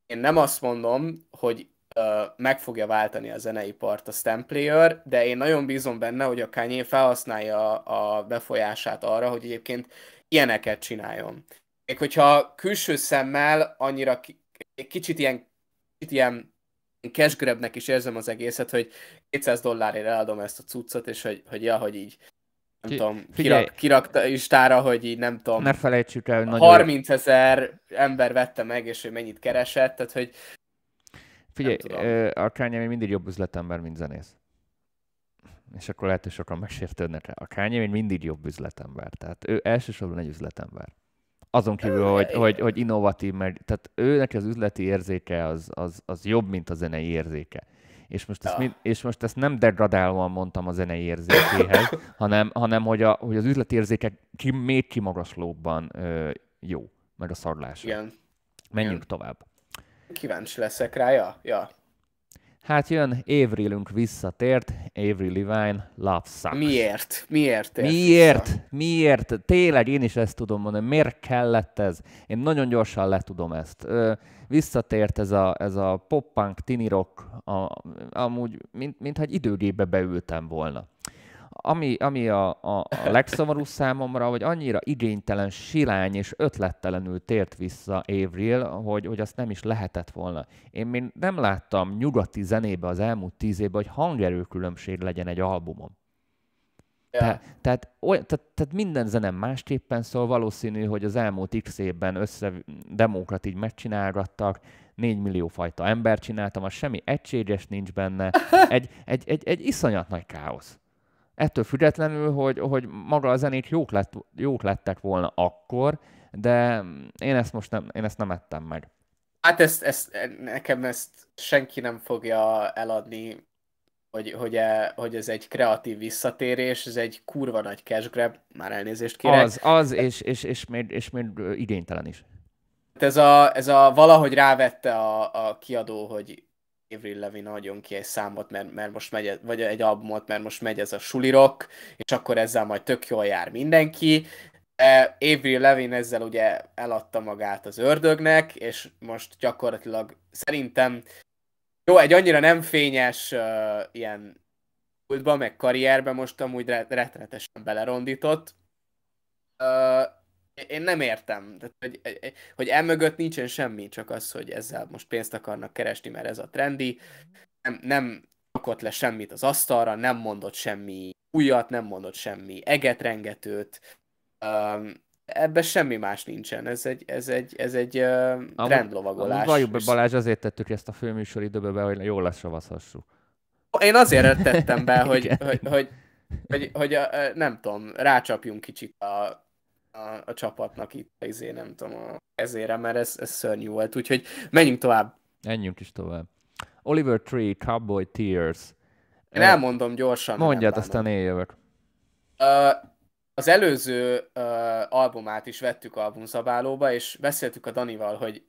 Én nem azt mondom, hogy uh, meg fogja váltani a zeneipart a stem player, de én nagyon bízom benne, hogy a Kanye felhasználja a befolyását arra, hogy egyébként ilyeneket csináljon. Még hogyha külső szemmel annyira egy kicsit ilyen, kicsit ilyen cash grabnek is érzem az egészet, hogy 200 dollárért eladom ezt a cuccot, és hogy, hogy ja, hogy így nem Ki, tudom, figyelj, kirak, kirakta istára, hogy így nem tudom. Ne felejtsük el, hogy 30 ezer ember vette meg, és hogy mennyit keresett, tehát hogy Figyelj, a Kanye még mindig jobb üzletember, mint zenész. És akkor lehet, hogy sokan megsértődnek rá. A Kanye még mindig jobb üzletember. Tehát ő elsősorban egy üzletember. Azon kívül, hogy, hogy, hogy innovatív, mert tehát őnek az üzleti érzéke az, az, az jobb, mint a zenei érzéke. És most, ezt, ja. és most ezt nem degradálóan mondtam a zenei érzékéhez, hanem, hanem hogy, a, hogy az üzleti érzéke ki, még kimagaslóbban ö, jó, meg a szarlása. Igen. Menjünk Igen. tovább. Kíváncsi leszek rá, ja. ja. Hát jön Avril-ünk visszatért, Avery Levine, Love Sucks. Miért? Miért? Miért? Vissza? Miért? Tényleg én is ezt tudom mondani. Miért kellett ez? Én nagyon gyorsan letudom ezt. Ö, visszatért ez a, ez a pop-punk, tini rock, a, amúgy, mint, mintha egy időgébe beültem volna ami, ami a, a, a legszomorú számomra, hogy annyira igénytelen, silány és ötlettelenül tért vissza Avril, hogy, hogy azt nem is lehetett volna. Én még nem láttam nyugati zenébe az elmúlt tíz évben, hogy hangerőkülönbség legyen egy albumon. Ja. Te, tehát, oly, tehát, tehát minden zene másképpen szól, valószínű, hogy az elmúlt x évben össze demókat így megcsinálgattak, 4 millió fajta ember csináltam, az semmi egységes nincs benne, egy, egy, egy, egy iszonyat nagy káosz. Ettől függetlenül, hogy, hogy maga a zenét jók, lett, jók lettek volna akkor, de én ezt most nem, én ezt nem ettem meg. Hát ezt, ezt, nekem ezt senki nem fogja eladni, hogy, hogy, e, hogy ez egy kreatív visszatérés, ez egy kurva nagy cash grab, már elnézést kérek. Az, az, és, és, és, még, és még igénytelen is. Ez a, ez a valahogy rávette a, a kiadó, hogy Avril Levin adjon ki egy számot, mert, mert most megy, vagy egy albumot, mert most megy ez a sulirok, és akkor ezzel majd tök jól jár mindenki. Avril Levin ezzel ugye eladta magát az ördögnek, és most gyakorlatilag szerintem jó, egy annyira nem fényes uh, ilyen kultba, meg karrierbe most amúgy rettenetesen belerondított. Uh, én nem értem, tehát, hogy, hogy emögött nincsen semmi, csak az, hogy ezzel most pénzt akarnak keresni, mert ez a trendi. Nem, nem rakott le semmit az asztalra, nem mondott semmi újat, nem mondott semmi egetrengetőt. Um, ebben semmi más nincsen, ez egy, ez egy, ez egy uh, trendlovagolás. Valljuk be Balázs, azért tettük ezt a főműsor időbe be, hogy jól lesavazhassuk. Én azért tettem be, hogy, hogy, hogy, hogy, hogy, hogy a, nem tudom, rácsapjunk kicsit a a, a csapatnak itt izé, nem tudom, a kezére, mert ez, ez szörnyű volt. Úgyhogy menjünk tovább. Menjünk is tovább. Oliver Tree, Cowboy Tears. Én uh, elmondom gyorsan. Mondjad, aztán én jövök. Uh, az előző uh, albumát is vettük albumszabálóba, és beszéltük a Danival, hogy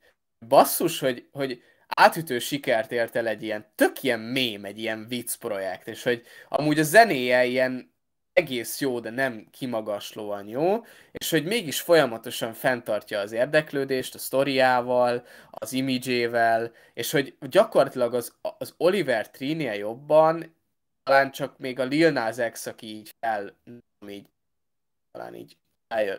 basszus, hogy, hogy átütő sikert ért el egy ilyen tök ilyen mém, egy ilyen vicc projekt, és hogy amúgy a zenéje ilyen egész jó, de nem kimagaslóan jó, és hogy mégis folyamatosan fenntartja az érdeklődést a sztoriával, az imidzsével, és hogy gyakorlatilag az, az Oliver Trinél jobban, talán csak még a Lil Nas X, aki így fel, így, talán így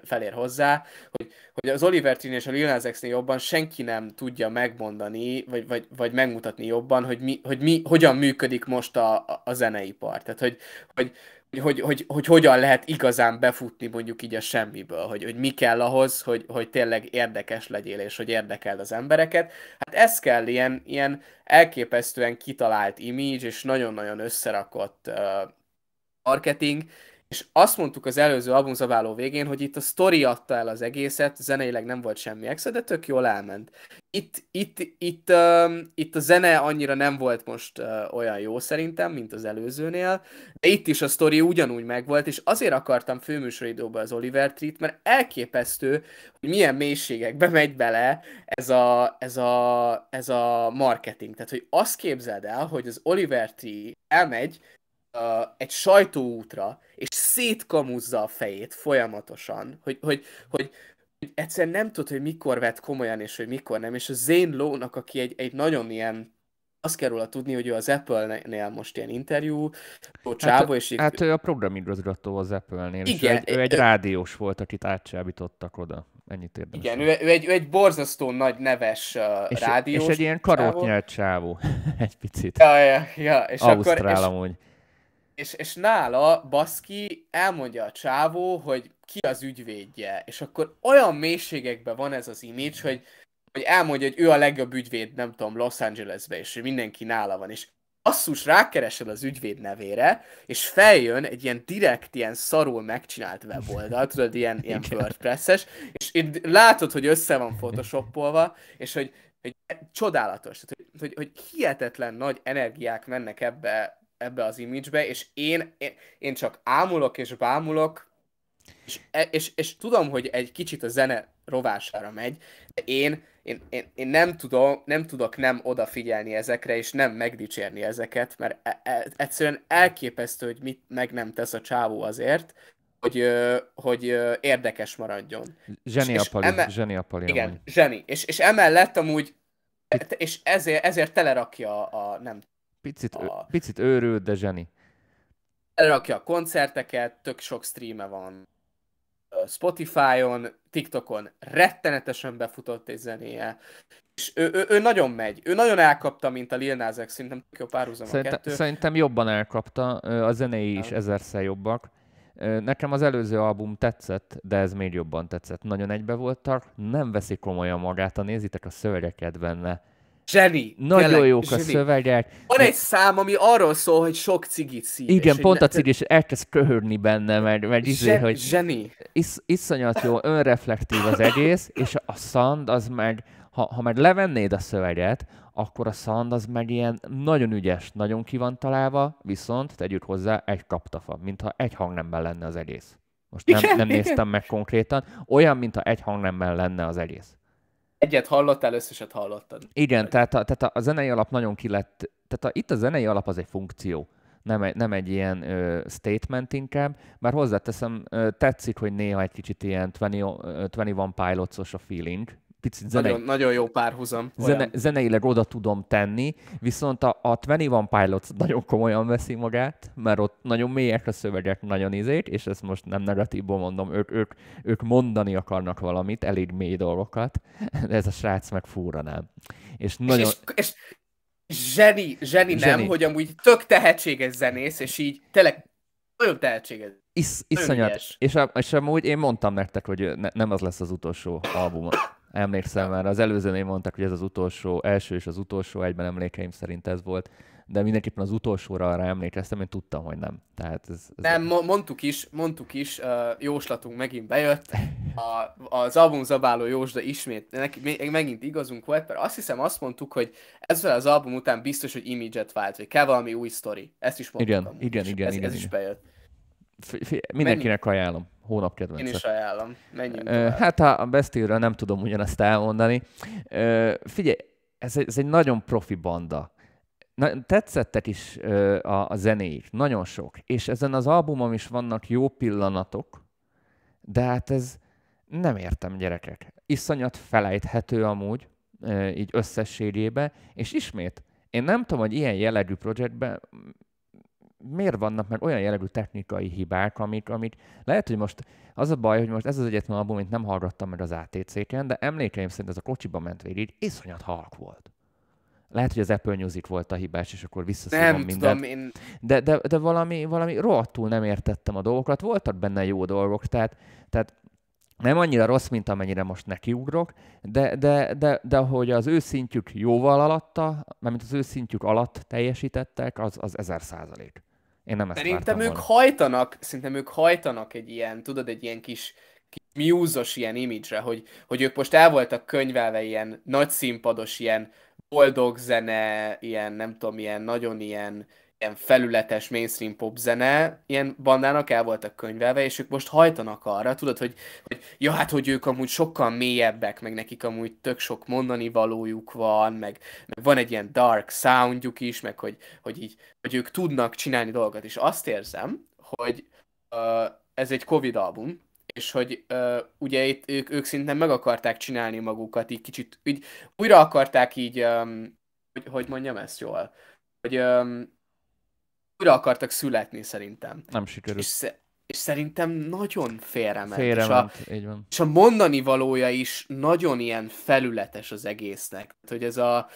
felér hozzá, hogy, hogy az Oliver Tree és a Lil Nas X-nél jobban senki nem tudja megmondani, vagy, vagy, vagy megmutatni jobban, hogy, mi, hogy mi, hogyan működik most a, a zeneipar. Tehát, hogy, hogy, hogy, hogy, hogy, hogy hogyan lehet igazán befutni mondjuk így a semmiből, hogy, hogy mi kell ahhoz, hogy, hogy tényleg érdekes legyél, és hogy érdekeld az embereket. Hát ez kell ilyen, ilyen elképesztően kitalált image, és nagyon-nagyon összerakott uh, marketing, és azt mondtuk az előző albumzabáló végén, hogy itt a story adta el az egészet, zeneileg nem volt semmi extra, de tök jól elment. Itt, itt, itt, uh, itt a zene annyira nem volt most uh, olyan jó szerintem, mint az előzőnél, de itt is a story ugyanúgy megvolt, és azért akartam főműsoridóba az Oliver Treat, mert elképesztő, hogy milyen mélységekbe megy bele ez a, ez a, ez a marketing. Tehát, hogy azt képzeld el, hogy az Oliver Tree elmegy egy sajtóútra, és szétkamuzza a fejét folyamatosan, hogy, hogy, hogy, hogy egyszerűen nem tud, hogy mikor vett komolyan, és hogy mikor nem, és a Zane Lowe-nak, aki egy, egy nagyon ilyen azt kell róla tudni, hogy ő az Apple-nél most ilyen interjú, csávó, hát, és... Hát ő a programigazgató az Apple-nél, igen, és ő egy, ő egy rádiós volt, akit átsábítottak oda. Ennyit érdemes. Igen, ő, ő, egy, ő egy borzasztó nagy neves uh, és, rádiós És egy ilyen karótnyelt csávó, egy picit. Ja, ja, ja. És Ausztrál akkor, amúgy. És, és nála Baszki elmondja a csávó, hogy ki az ügyvédje, és akkor olyan mélységekben van ez az image, hogy, hogy elmondja, hogy ő a legjobb ügyvéd, nem tudom, Los Angelesbe, és mindenki nála van, és asszus rákeresel az ügyvéd nevére, és feljön egy ilyen direkt, ilyen szarul megcsinált weboldal, tudod, ilyen, ilyen WordPress-es, és itt látod, hogy össze van photoshopolva, és hogy, hogy csodálatos, tehát, hogy, hogy, hogy hihetetlen nagy energiák mennek ebbe ebbe az image-be, és én, én, én csak ámulok és bámulok, és, e, és, és tudom, hogy egy kicsit a zene rovására megy, de én, én, én, én nem, tudom, nem tudok nem odafigyelni ezekre, és nem megdicsérni ezeket, mert e, e, egyszerűen elképesztő, hogy mit meg nem tesz a csávó azért, hogy, hogy érdekes maradjon. Zseni és, apali, eme- zseni apali Igen, amúgy. zseni. És, és emellett amúgy, és ezért, ezért telerakja a, nem Picit, a... picit őrült, de zseni. Elrakja a koncerteket, tök sok streame van. Spotify-on, TikTokon rettenetesen befutott egy zenéje. És ő, ő, ő, nagyon megy. Ő nagyon elkapta, mint a Lil Nas X, szerintem jó párhuzam Szerinte, a kettő. Szerintem jobban elkapta, a zenei is ezerszer jobbak. Nekem az előző album tetszett, de ez még jobban tetszett. Nagyon egybe voltak, nem veszik komolyan magát, ha nézitek a szövegeket benne Zseni. Nagyon tényleg, jók zseni. a szövegek. Van egy szám, ami arról szól, hogy sok cigit szív. Igen, pont a cigit, és elkezd köhörni benne, mert, mert izé, Zse, hogy zseni. Is, iszonyat jó, önreflektív az egész, és a szand az meg, ha, ha meg levennéd a szöveget, akkor a szand az meg ilyen nagyon ügyes, nagyon ki van találva, viszont tegyük hozzá egy kaptafa, mintha egy hangnemben lenne az egész. Most nem, igen, nem néztem igen. meg konkrétan. Olyan, mintha egy hangnemben lenne az egész. Egyet hallottál, összeset hallottad. Igen, tehát a, tehát a zenei alap nagyon ki lett, tehát a, itt a zenei alap az egy funkció, nem egy, nem egy ilyen ö, statement inkább, bár hozzáteszem, ö, tetszik, hogy néha egy kicsit ilyen 20, ö, 21 pilots a feeling, picit zenei... Nagyon, nagyon jó párhuzam. Zene, zeneileg oda tudom tenni, viszont a, a 21 Pilots nagyon komolyan veszi magát, mert ott nagyon mélyek a szövegek, nagyon izét, és ezt most nem negatívból mondom, ők, ők, ők mondani akarnak valamit, elég mély dolgokat, de ez a srác meg fúra nem. És nagyon... És, és, és zseni, zseni, zseni, nem, hogy amúgy tök tehetséges zenész, és így tényleg nagyon tehetséges. Is, iszonyat. És, és amúgy én mondtam nektek, hogy ne, nem az lesz az utolsó album Emlékszem már, az előzőnél mondtak, hogy ez az utolsó, első és az utolsó, egyben emlékeim szerint ez volt, de mindenképpen az utolsóra arra emlékeztem, én tudtam, hogy nem. Tehát ez, ez nem, a... mondtuk is, mondtuk is, uh, jóslatunk megint bejött, a, az album zabáló jósda ismét, neki, megint igazunk volt, mert azt hiszem azt mondtuk, hogy ezzel az album után biztos, hogy image-et vált, vagy kell valami új sztori. Ezt is mondtuk. Igen, igen, igen, ez, igen, ez igen. is bejött. Mindenkinek ajánlom. Hónap kedvence. Én is ajánlom. Menjünk uh, Hát a Bastille-ről nem tudom ugyanezt elmondani. Figyelj, ez egy, ez egy nagyon profi banda. Na, tetszettek is uh, a, a zenéik, nagyon sok. És ezen az albumon is vannak jó pillanatok, de hát ez nem értem gyerekek. Iszonyat felejthető amúgy, uh, így összességébe, és ismét, én nem tudom, hogy ilyen jellegű projektben miért vannak meg olyan jellegű technikai hibák, amik, amik lehet, hogy most az a baj, hogy most ez az egyetlen album, amit nem hallgattam meg az ATC-ken, de emlékeim szerint ez a kocsiba ment végig, iszonyat halk volt. Lehet, hogy az Apple Music volt a hibás, és akkor visszaszívom Nem mindent. tudom, én... De, de, de valami, valami rohadtul nem értettem a dolgokat, voltak benne jó dolgok, tehát, tehát nem annyira rossz, mint amennyire most nekiugrok, de, de, de, de hogy az ő szintjük jóval alatta, mert az ő szintjük alatt teljesítettek, az, az ezer százalék. Én nem ezt Szerintem ők volna. hajtanak, szerintem ők hajtanak egy ilyen, tudod, egy ilyen kis, kis muse ilyen image hogy, hogy ők most el voltak könyvelve ilyen nagy színpados, ilyen boldog zene, ilyen nem tudom, ilyen nagyon ilyen, ilyen felületes mainstream pop zene, ilyen bandának el voltak könyvelve, és ők most hajtanak arra, tudod, hogy, hogy ja, hát, hogy ők amúgy sokkal mélyebbek, meg nekik amúgy tök sok mondani valójuk van, meg, meg van egy ilyen dark soundjuk is, meg hogy, hogy így, hogy ők tudnak csinálni dolgokat, és azt érzem, hogy uh, ez egy Covid album, és hogy uh, ugye itt ők, ők szinte meg akarták csinálni magukat, így kicsit, így újra akarták így, um, hogy, hogy mondjam ezt jól, hogy um, újra akartak születni szerintem. Nem sikerült. És, és szerintem nagyon félrement. Félrement, és a, így van. És a mondani valója is nagyon ilyen felületes az egésznek. Hogy ez a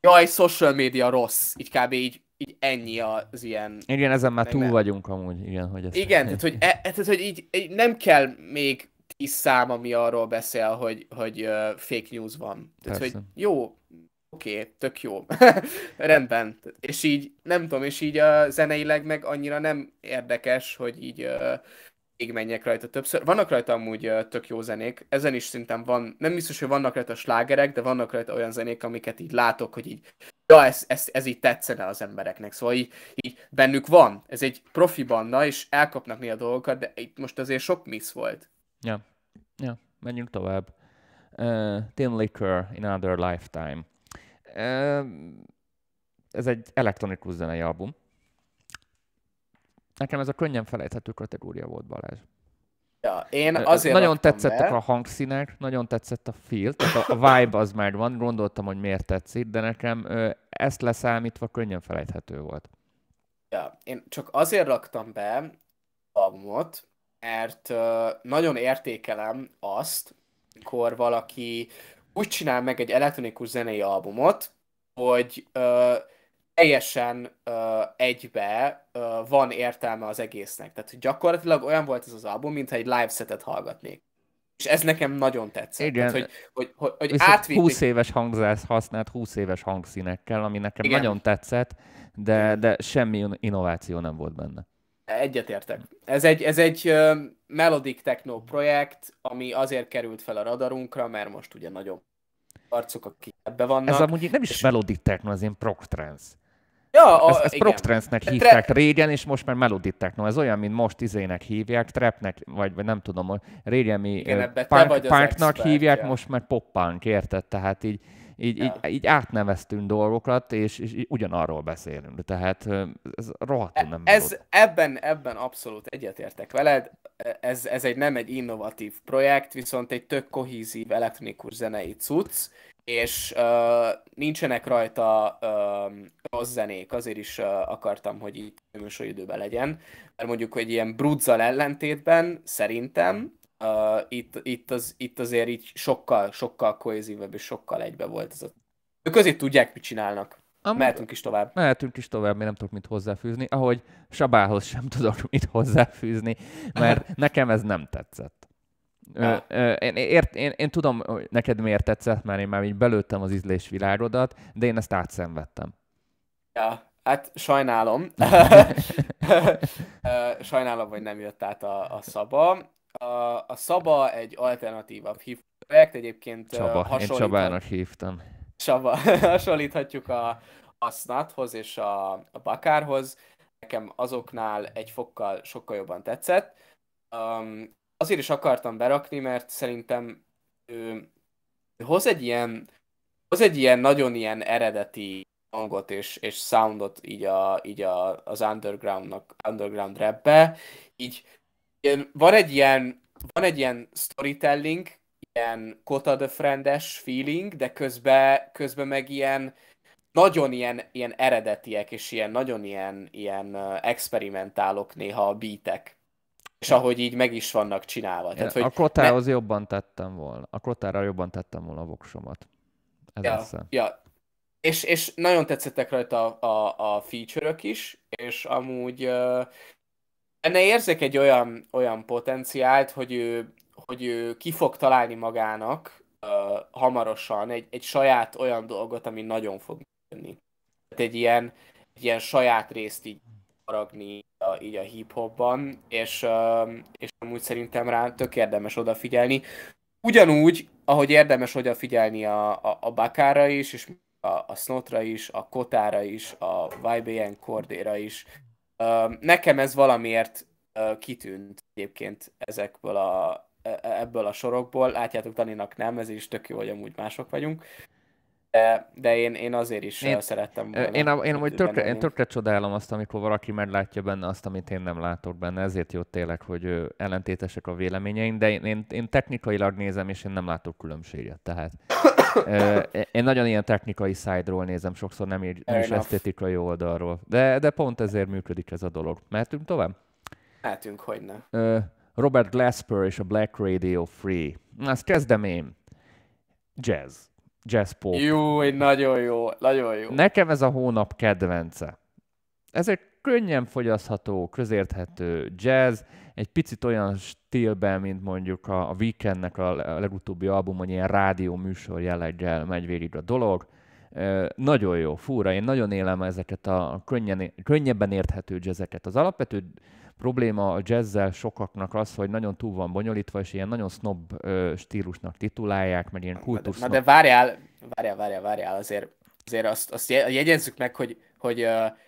jaj, social media rossz, így kb. így, így ennyi az ilyen... Igen, ezen már túl nem. vagyunk amúgy, igen, hogy ez... Igen, tehát hogy, e, tehát, hogy így, így nem kell még tíz szám, ami arról beszél, hogy, hogy uh, fake news van. Tehát, Persze. hogy jó, oké, tök jó. Rendben. És így, nem tudom, és így a zeneileg meg annyira nem érdekes, hogy így még menjek rajta többször. Vannak rajta amúgy uh, tök jó zenék, ezen is szerintem van, nem biztos, hogy vannak rajta slágerek, de vannak rajta olyan zenék, amiket így látok, hogy így, ja, ez, ez, ez így tetszene az embereknek. Szóval így, így bennük van. Ez egy profi banda, és elkapnak néha dolgokat, de itt most azért sok miss volt. Ja, ja, menjünk tovább. Uh, Tin Liquor Another Lifetime. Ez egy elektronikus zenei album. Nekem ez a könnyen felejthető kategória volt, Balázs. Ja, én azért nagyon tetszettek be. a hangszínek, nagyon tetszett a feel, tehát a, vibe az már van, gondoltam, hogy miért tetszik, de nekem ezt leszámítva könnyen felejthető volt. Ja, én csak azért raktam be albumot, mert uh, nagyon értékelem azt, amikor valaki úgy csinál meg egy elektronikus zenei albumot, hogy uh, teljesen uh, egybe uh, van értelme az egésznek. Tehát gyakorlatilag olyan volt ez az album, mintha egy live setet hallgatnék. És ez nekem nagyon tetszett. Igen. Tehát, hogy, hogy, hogy, hogy átvitték 20 éves hangzász használt 20 éves hangszínekkel, ami nekem Igen. nagyon tetszett, de, de semmi in- innováció nem volt benne. Egyetértek. Ez egy, ez egy melodic techno projekt, ami azért került fel a radarunkra, mert most ugye nagyobb arcok, akik ebbe vannak. Ez amúgy nem is és- melodic techno, ez ilyen prog trance. ja, a, Ez, ez igen. prog trance-nek hívták régen, és most már melodic techno. Ez olyan, mint most izének hívják, trapnek, vagy, vagy nem tudom, régen mi Igen, punk, az punknak expert, hívják, ja. most már pop-punk, érted? Tehát így, így, Ja. így, így átneveztünk dolgokat, és, és így ugyanarról beszélünk. Tehát ez rohadtul nem Ez, melodic. ebben, ebben abszolút egyetértek veled. Ez, ez egy nem egy innovatív projekt, viszont egy tök kohízív elektronikus zenei cucc, és uh, nincsenek rajta uh, rossz zenék, azért is uh, akartam, hogy itt műsoridőben legyen, mert mondjuk, hogy ilyen brudzal ellentétben szerintem uh, itt, itt, az, itt azért így sokkal, sokkal kohézívebb és sokkal egybe volt ez a... Ők azért tudják, mit csinálnak. Amúgy- Mehetünk is tovább. Mehetünk is tovább, én nem tudok mit hozzáfűzni, ahogy Sabához sem tudok mit hozzáfűzni, mert nekem ez nem tetszett. Ö, ö, én, ért, én, én tudom, hogy neked miért tetszett, mert én már így belőttem az ízlésvilágodat, de én ezt átszenvedtem. Ja, hát sajnálom. Sajnálom, hogy nem jött át a, a Szaba. A, a Szaba egy alternatívabb hív projekt, egyébként Csaba, én hasonlíthat- Csabának hívtam. Csaba, hasonlíthatjuk a, a Snathoz és a, a Bakárhoz. Nekem azoknál egy fokkal sokkal jobban tetszett. Um, azért is akartam berakni, mert szerintem ő, ő hoz egy ilyen hoz egy ilyen nagyon ilyen eredeti hangot és, és soundot így, a, így a, az undergroundnak, underground rapbe. Így ilyen, van egy ilyen van egy ilyen storytelling, ilyen Kota the Friendes feeling, de közben, közben meg ilyen nagyon ilyen, ilyen eredetiek, és ilyen nagyon ilyen, ilyen experimentálok néha a beatek. És ahogy így meg is vannak csinálva. Tehát, hogy a krotához ne... jobban tettem volna. A krotára jobban tettem volna a voksomat. Ez ja, ja. És, és nagyon tetszettek rajta a, a, a feature-ök is, és amúgy uh, enne érzek egy olyan, olyan potenciált, hogy ő, hogy ő ki fog találni magának uh, hamarosan egy, egy saját olyan dolgot, ami nagyon fog jönni. Tehát egy ilyen, egy ilyen saját részt így haragni a, így a hip-hopban, és, uh, és amúgy szerintem rá tök érdemes odafigyelni. Ugyanúgy, ahogy érdemes odafigyelni a, a, a Bakára is, és a, a Snotra is, a Kotára is, a YBN Cordéra is. Nekem ez valamiért kitűnt egyébként ezekből a, e, e, ebből a sorokból. Látjátok, Daninak nem, ez is tök jó, hogy amúgy mások vagyunk. De, de én, én azért is én, szerettem volna. Én, én, én, tökre, én tökre csodálom azt, amikor valaki meglátja benne azt, amit én nem látok benne. Ezért jó tényleg, hogy ellentétesek a véleményeim, de én, én, én technikailag nézem, és én nem látok különbséget. Tehát én nagyon ilyen technikai side-ról nézem, sokszor nem, így, nem is esztétikai oldalról. De, de pont ezért működik ez a dolog. Mehetünk tovább? Mehetünk, hogy ne. Robert Glasper és a Black Radio Free. Ezt kezdem én. Jazz jazz pop. Jó, nagyon jó, nagyon jó. Nekem ez a hónap kedvence. Ez egy könnyen fogyasztható, közérthető jazz, egy picit olyan stílben, mint mondjuk a, a Weekendnek a legutóbbi album, hogy ilyen rádió műsor jelleggel megy végig a dolog. E, nagyon jó, fúra, én nagyon élem ezeket a könnyen, könnyebben érthető jazzeket. Az alapvető probléma a jazzzel sokaknak az, hogy nagyon túl van bonyolítva, és ilyen nagyon snob stílusnak titulálják, meg ilyen kultusz. Na, de várjál, várjál, várjál, várjál, azért, azért azt, azt jegyezzük meg, hogy, hogy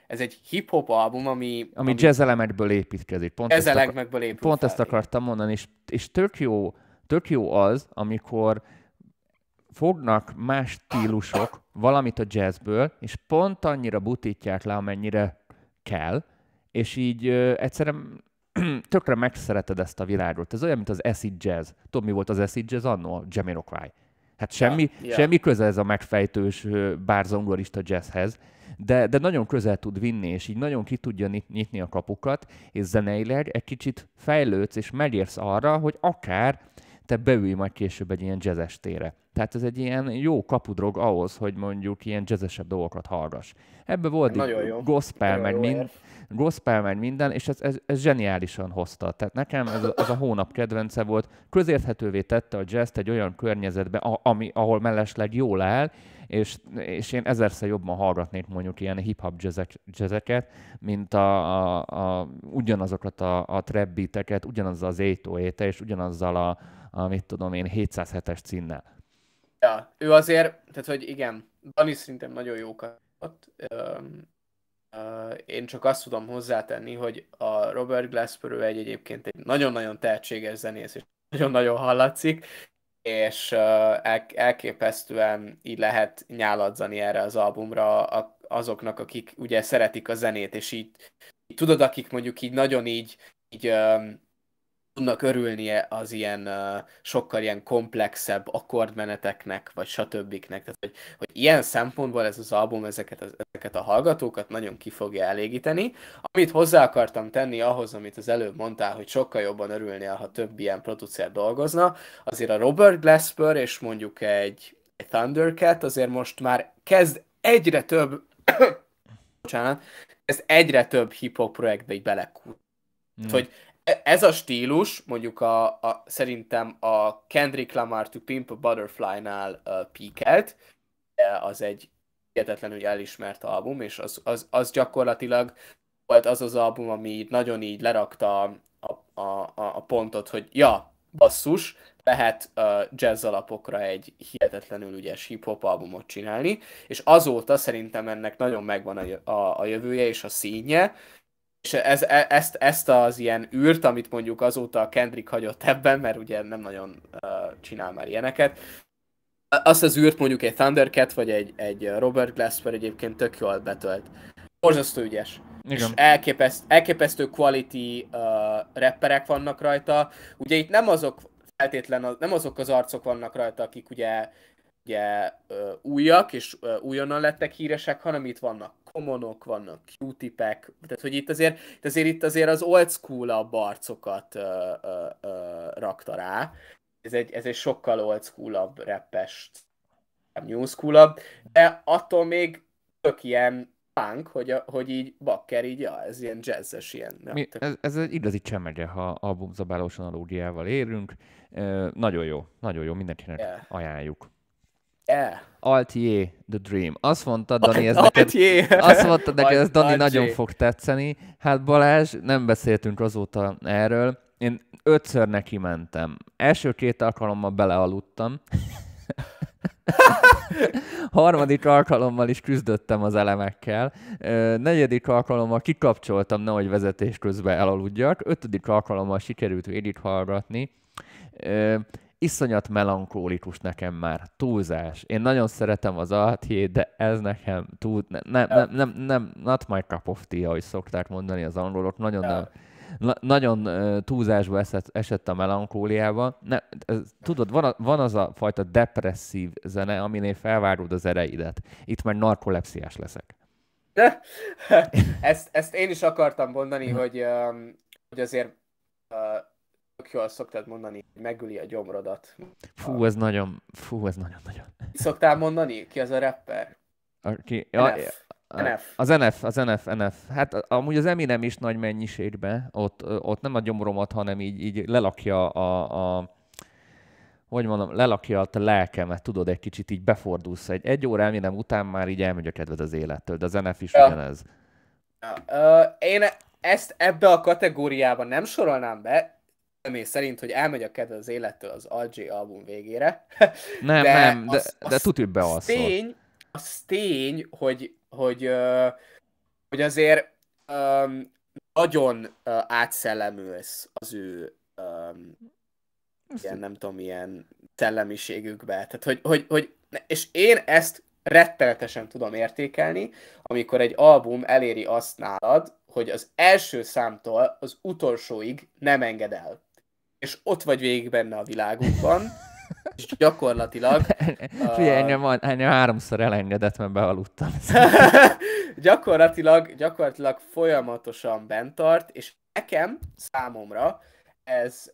ez egy hip-hop album, ami... Ami, ami jazz elemekből építkezik. Pont jazz elemekből épít Pont fel. ezt akartam mondani, és, és tök, jó, tök jó az, amikor fognak más stílusok valamit a jazzből, és pont annyira butítják le, amennyire kell, és így ö, egyszerűen tökre megszereted ezt a világot. Ez olyan, mint az acid jazz. Tudod, mi volt az acid jazz annó? Jamiroquai. Hát semmi, yeah, yeah. semmi köze ez a megfejtős bárzongorista jazzhez, de, de nagyon közel tud vinni, és így nagyon ki tudja nyitni a kapukat, és zeneileg egy kicsit fejlődsz, és megérsz arra, hogy akár te beülj majd később egy ilyen jazzes tére. Tehát ez egy ilyen jó kapudrog ahhoz, hogy mondjuk ilyen jazzesebb dolgokat hallgass. Ebbe volt egy gospel, meg mind, gospel, meg minden, és ez, ez, ez zseniálisan hozta. Tehát nekem ez a, ez a hónap kedvence volt. Közérthetővé tette a jazz egy olyan környezetbe, ami, ahol mellesleg jól áll, és, és én ezerszer jobban hallgatnék mondjuk ilyen hip-hop jazzek, jazzeket, mint a, a, a, ugyanazokat a, a trap beateket, ugyanazzal az 808 és ugyanazzal a, a, mit tudom én, 707-es cínnel. Ja, ő azért, tehát hogy igen, Dani szerintem nagyon jókat. Én csak azt tudom hozzátenni, hogy a Robert Glasper egy egyébként egy nagyon-nagyon tehetséges zenész, és nagyon-nagyon hallatszik, és el, elképesztően így lehet nyáladzani erre az albumra azoknak, akik ugye szeretik a zenét, és így, így tudod, akik mondjuk így nagyon így, így um, tudnak örülnie az ilyen uh, sokkal ilyen komplexebb akkordmeneteknek, vagy stb. Tehát, hogy, hogy ilyen szempontból ez az album ezeket, az, ezeket a hallgatókat nagyon ki fogja elégíteni. Amit hozzá akartam tenni ahhoz, amit az előbb mondtál, hogy sokkal jobban örülnél, ha több ilyen producer dolgozna, azért a Robert Glasper és mondjuk egy, egy Thundercat azért most már kezd egyre több bocsánat, ez egyre több hip-hop projektbe így belekúr. Mm. Hogy ez a stílus, mondjuk a, a, szerintem a Kendrick Lamar to Pimp a Butterfly-nál uh, peakelt, az egy hihetetlenül elismert album, és az, az, az gyakorlatilag volt az az album, ami nagyon így lerakta a, a, a, a pontot, hogy ja, basszus, lehet uh, jazz alapokra egy hihetetlenül ügyes hip-hop albumot csinálni, és azóta szerintem ennek nagyon megvan a, a, a jövője és a színje, és ez, e, ezt, ezt az ilyen űrt, amit mondjuk azóta a Kendrick hagyott ebben, mert ugye nem nagyon uh, csinál már ilyeneket, azt az űrt mondjuk egy Thundercat, vagy egy, egy Robert Glasper egyébként tök jól betölt. Borzasztó ügyes. Igen. És elképeszt, elképesztő quality uh, rapperek vannak rajta. Ugye itt nem azok feltétlen, nem azok az arcok vannak rajta, akik ugye ugye újak, és újonnan lettek híresek, hanem itt vannak commonok, vannak Q-tipek, tehát hogy itt azért, itt azért, itt azért az old school-abb arcokat ö, ö, ö, rakta rá. Ez egy, ez egy sokkal old school-abb rappes, new school de attól még tök ilyen punk, hogy, a, hogy így bakker így, ja, ez ilyen jazzes, ilyen. Mi, ez, ez, egy igazi csemege, ha albumzabálós analógiával érünk. E, nagyon jó, nagyon jó, mindenkinek yeah. ajánljuk. Yeah. Altier, The Dream. Azt mondta, Dani, ez neked, azt mondta neked, ez Dani nagyon fog tetszeni. Hát Balázs, nem beszéltünk azóta erről. Én ötször neki mentem. Első két alkalommal belealudtam. Harmadik alkalommal is küzdöttem az elemekkel. Negyedik alkalommal kikapcsoltam, nehogy vezetés közben elaludjak. Ötödik alkalommal sikerült végighallgatni iszonyat melankólikus nekem már, túlzás. Én nagyon szeretem az Altiét, de ez nekem túl, nem, nem, nem, nem, nem not my cup of tea, ahogy szokták mondani az angolok, nagyon nem, na, nagyon túlzásba esett, esett a melankóliába. Ne, ez, tudod, van, a, van az a fajta depresszív zene, aminél felvárod az ereidet. Itt már narkolepsziás leszek. ezt, ezt én is akartam mondani, hogy, hogy azért jól szoktad mondani, hogy megüli a gyomrodat. Fú, ez nagyon, fú, ez nagyon-nagyon. Szoktál mondani? Ki az a rapper? Aki, ja, NF. NF. Az NF, az NF, NF. Hát amúgy az Eminem is nagy mennyiségben, ott, ott nem a gyomromat, hanem így, így lelakja a, a hogy mondom, lelakja a lelkemet, tudod, egy kicsit így befordulsz. Egy, egy óra Eminem után már így elmegy a kedved az élettől, de az NF is ja. ugyanez. Ja. Uh, én ezt ebbe a kategóriába nem sorolnám be, személy szerint, hogy elmegy a kedve az élettől az Algy album végére. Nem, de nem, de, az, de tudjuk be az tény, az tény, hogy, hogy, hogy azért um, nagyon átszellemülsz az ő um, ilyen, nem tudom, ilyen szellemiségükbe. Tehát, hogy, hogy, hogy, és én ezt rettenetesen tudom értékelni, amikor egy album eléri azt nálad, hogy az első számtól az utolsóig nem enged el és ott vagy végig benne a világunkban, és gyakorlatilag... Figyelj, engem, engem háromszor elengedett, mert bealudtam. gyakorlatilag, gyakorlatilag folyamatosan bent tart, és nekem, számomra, ez,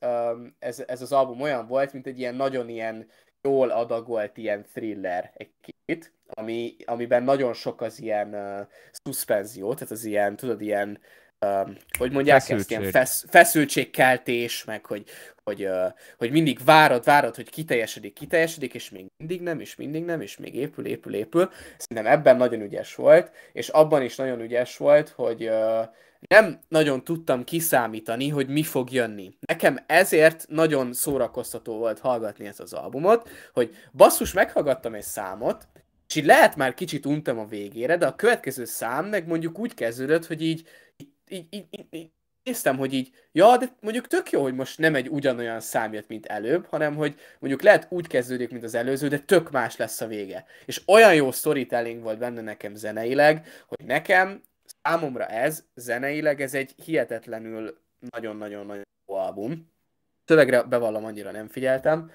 ez, ez az album olyan volt, mint egy ilyen nagyon ilyen jól adagolt ilyen thriller egy kicsit, ami, amiben nagyon sok az ilyen uh, szuspenzió, tehát az ilyen, tudod, ilyen um, hogy mondják Feszültség. ezt, ilyen fesz, feszültségkeltés, meg hogy, hogy, uh, hogy mindig várod, várod, hogy kiteljesedik, kiteljesedik, és még mindig nem, és mindig nem, és még épül, épül, épül. Szerintem ebben nagyon ügyes volt, és abban is nagyon ügyes volt, hogy uh, nem nagyon tudtam kiszámítani, hogy mi fog jönni. Nekem ezért nagyon szórakoztató volt hallgatni ezt az albumot, hogy basszus, meghallgattam egy számot, és így lehet már kicsit untam a végére, de a következő szám meg mondjuk úgy kezdődött, hogy így így, így, így, néztem, hogy így, ja, de mondjuk tök jó, hogy most nem egy ugyanolyan szám jött, mint előbb, hanem hogy mondjuk lehet úgy kezdődik, mint az előző, de tök más lesz a vége. És olyan jó storytelling volt benne nekem zeneileg, hogy nekem, számomra ez, zeneileg, ez egy hihetetlenül nagyon-nagyon-nagyon jó album. Szövegre bevallom, annyira nem figyeltem.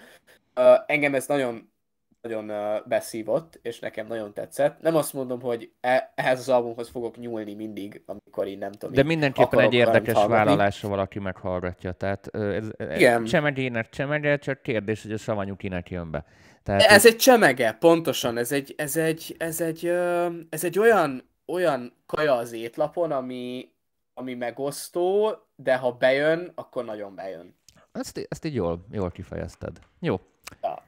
Uh, engem ez nagyon nagyon beszívott, és nekem nagyon tetszett. Nem azt mondom, hogy e- ehhez az albumhoz fogok nyúlni mindig, amikor én nem tudom. De mindenképpen egy érdekes vállalás, ha valaki meghallgatja. Tehát ez, Igen. csemegének csemege, csak kérdés, hogy a savanyú kinek jön be. Tehát ez egy csemege, pontosan. Ez egy, ez egy, ez egy, ez egy olyan, olyan kaja az étlapon, ami, ami megosztó, de ha bejön, akkor nagyon bejön. Ezt, ezt így jól, jól kifejezted. Jó. Ja.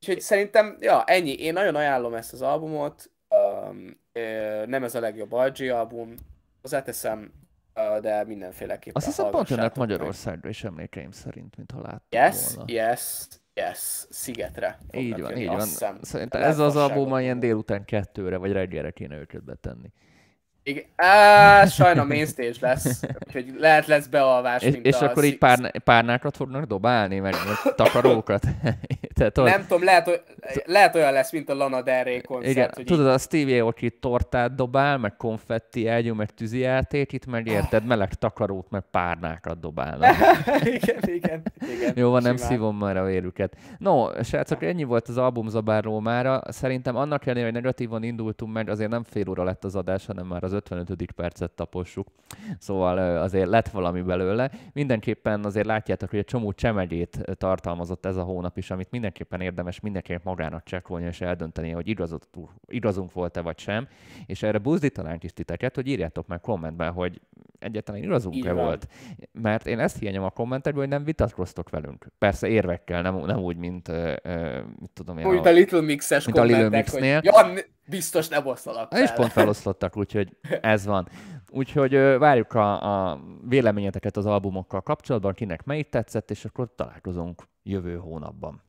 Úgyhogy szerintem, ja, ennyi. Én nagyon ajánlom ezt az albumot. Um, nem ez a legjobb RG album, hozzáteszem, de mindenféleképpen Azt hiszem pont jönnek Magyarországra is emlékeim szerint, mint ha láttam Yes, volna. yes, yes, Szigetre. Így van, jönni, így van. Szerintem ez az album ilyen délután kettőre, vagy reggelre kéne őket betenni. Igen. Á, sajna mainstage lesz, úgyhogy lehet lesz bealvás, és, mint és a akkor így pár, párnákat fognak dobálni, meg, takarókat? Tehát, nem tudom, lehet, lehet olyan lesz, mint a Lana Del Rey koncert. Igen, hogy tudod, így... a Stevie Aoki tortát dobál, meg konfetti elgyú, meg tűzijáték, itt meg érted, meleg takarót, meg párnákat dobálnak. igen, igen, igen. Jó van, nem szívom már a vérüket. No, srácok, ennyi volt az albumzabárról mára. Szerintem annak ellenére, hogy negatívan indultunk meg, azért nem fél óra lett az adás, hanem már az 55. percet tapossuk. Szóval azért lett valami belőle. Mindenképpen azért látjátok, hogy egy csomó csemegét tartalmazott ez a hónap is, amit mindenképpen érdemes mindenkinek magának csekkolni és eldönteni, hogy igazot, igazunk volt-e vagy sem. És erre buzdítanánk is titeket, hogy írjátok meg kommentben, hogy egyáltalán igazunk-e volt. Mert én ezt hiányom a kommentekből, hogy nem vitatkoztok velünk. Persze érvekkel, nem, nem úgy, mint uh, uh, mit tudom én. Úgy a, a Little Mixes mint a Little Mixnél. hogy ja, biztos nem osztalak És pont feloszlottak, úgyhogy ez van. Úgyhogy várjuk a, a véleményeteket az albumokkal kapcsolatban, kinek melyik tetszett, és akkor találkozunk jövő hónapban.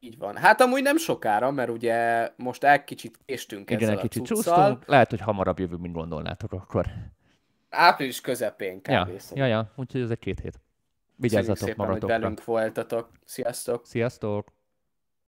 Így van. Hát amúgy nem sokára, mert ugye most egy kicsit késtünk Igen, ezzel egy kicsit csúsztunk. Lehet, hogy hamarabb jövő, mint gondolnátok akkor. Április közepén kb. Ja, ja, ja. úgyhogy ez egy két hét. Vigyázzatok magatokra. hogy velünk voltatok. Sziasztok! Sziasztok!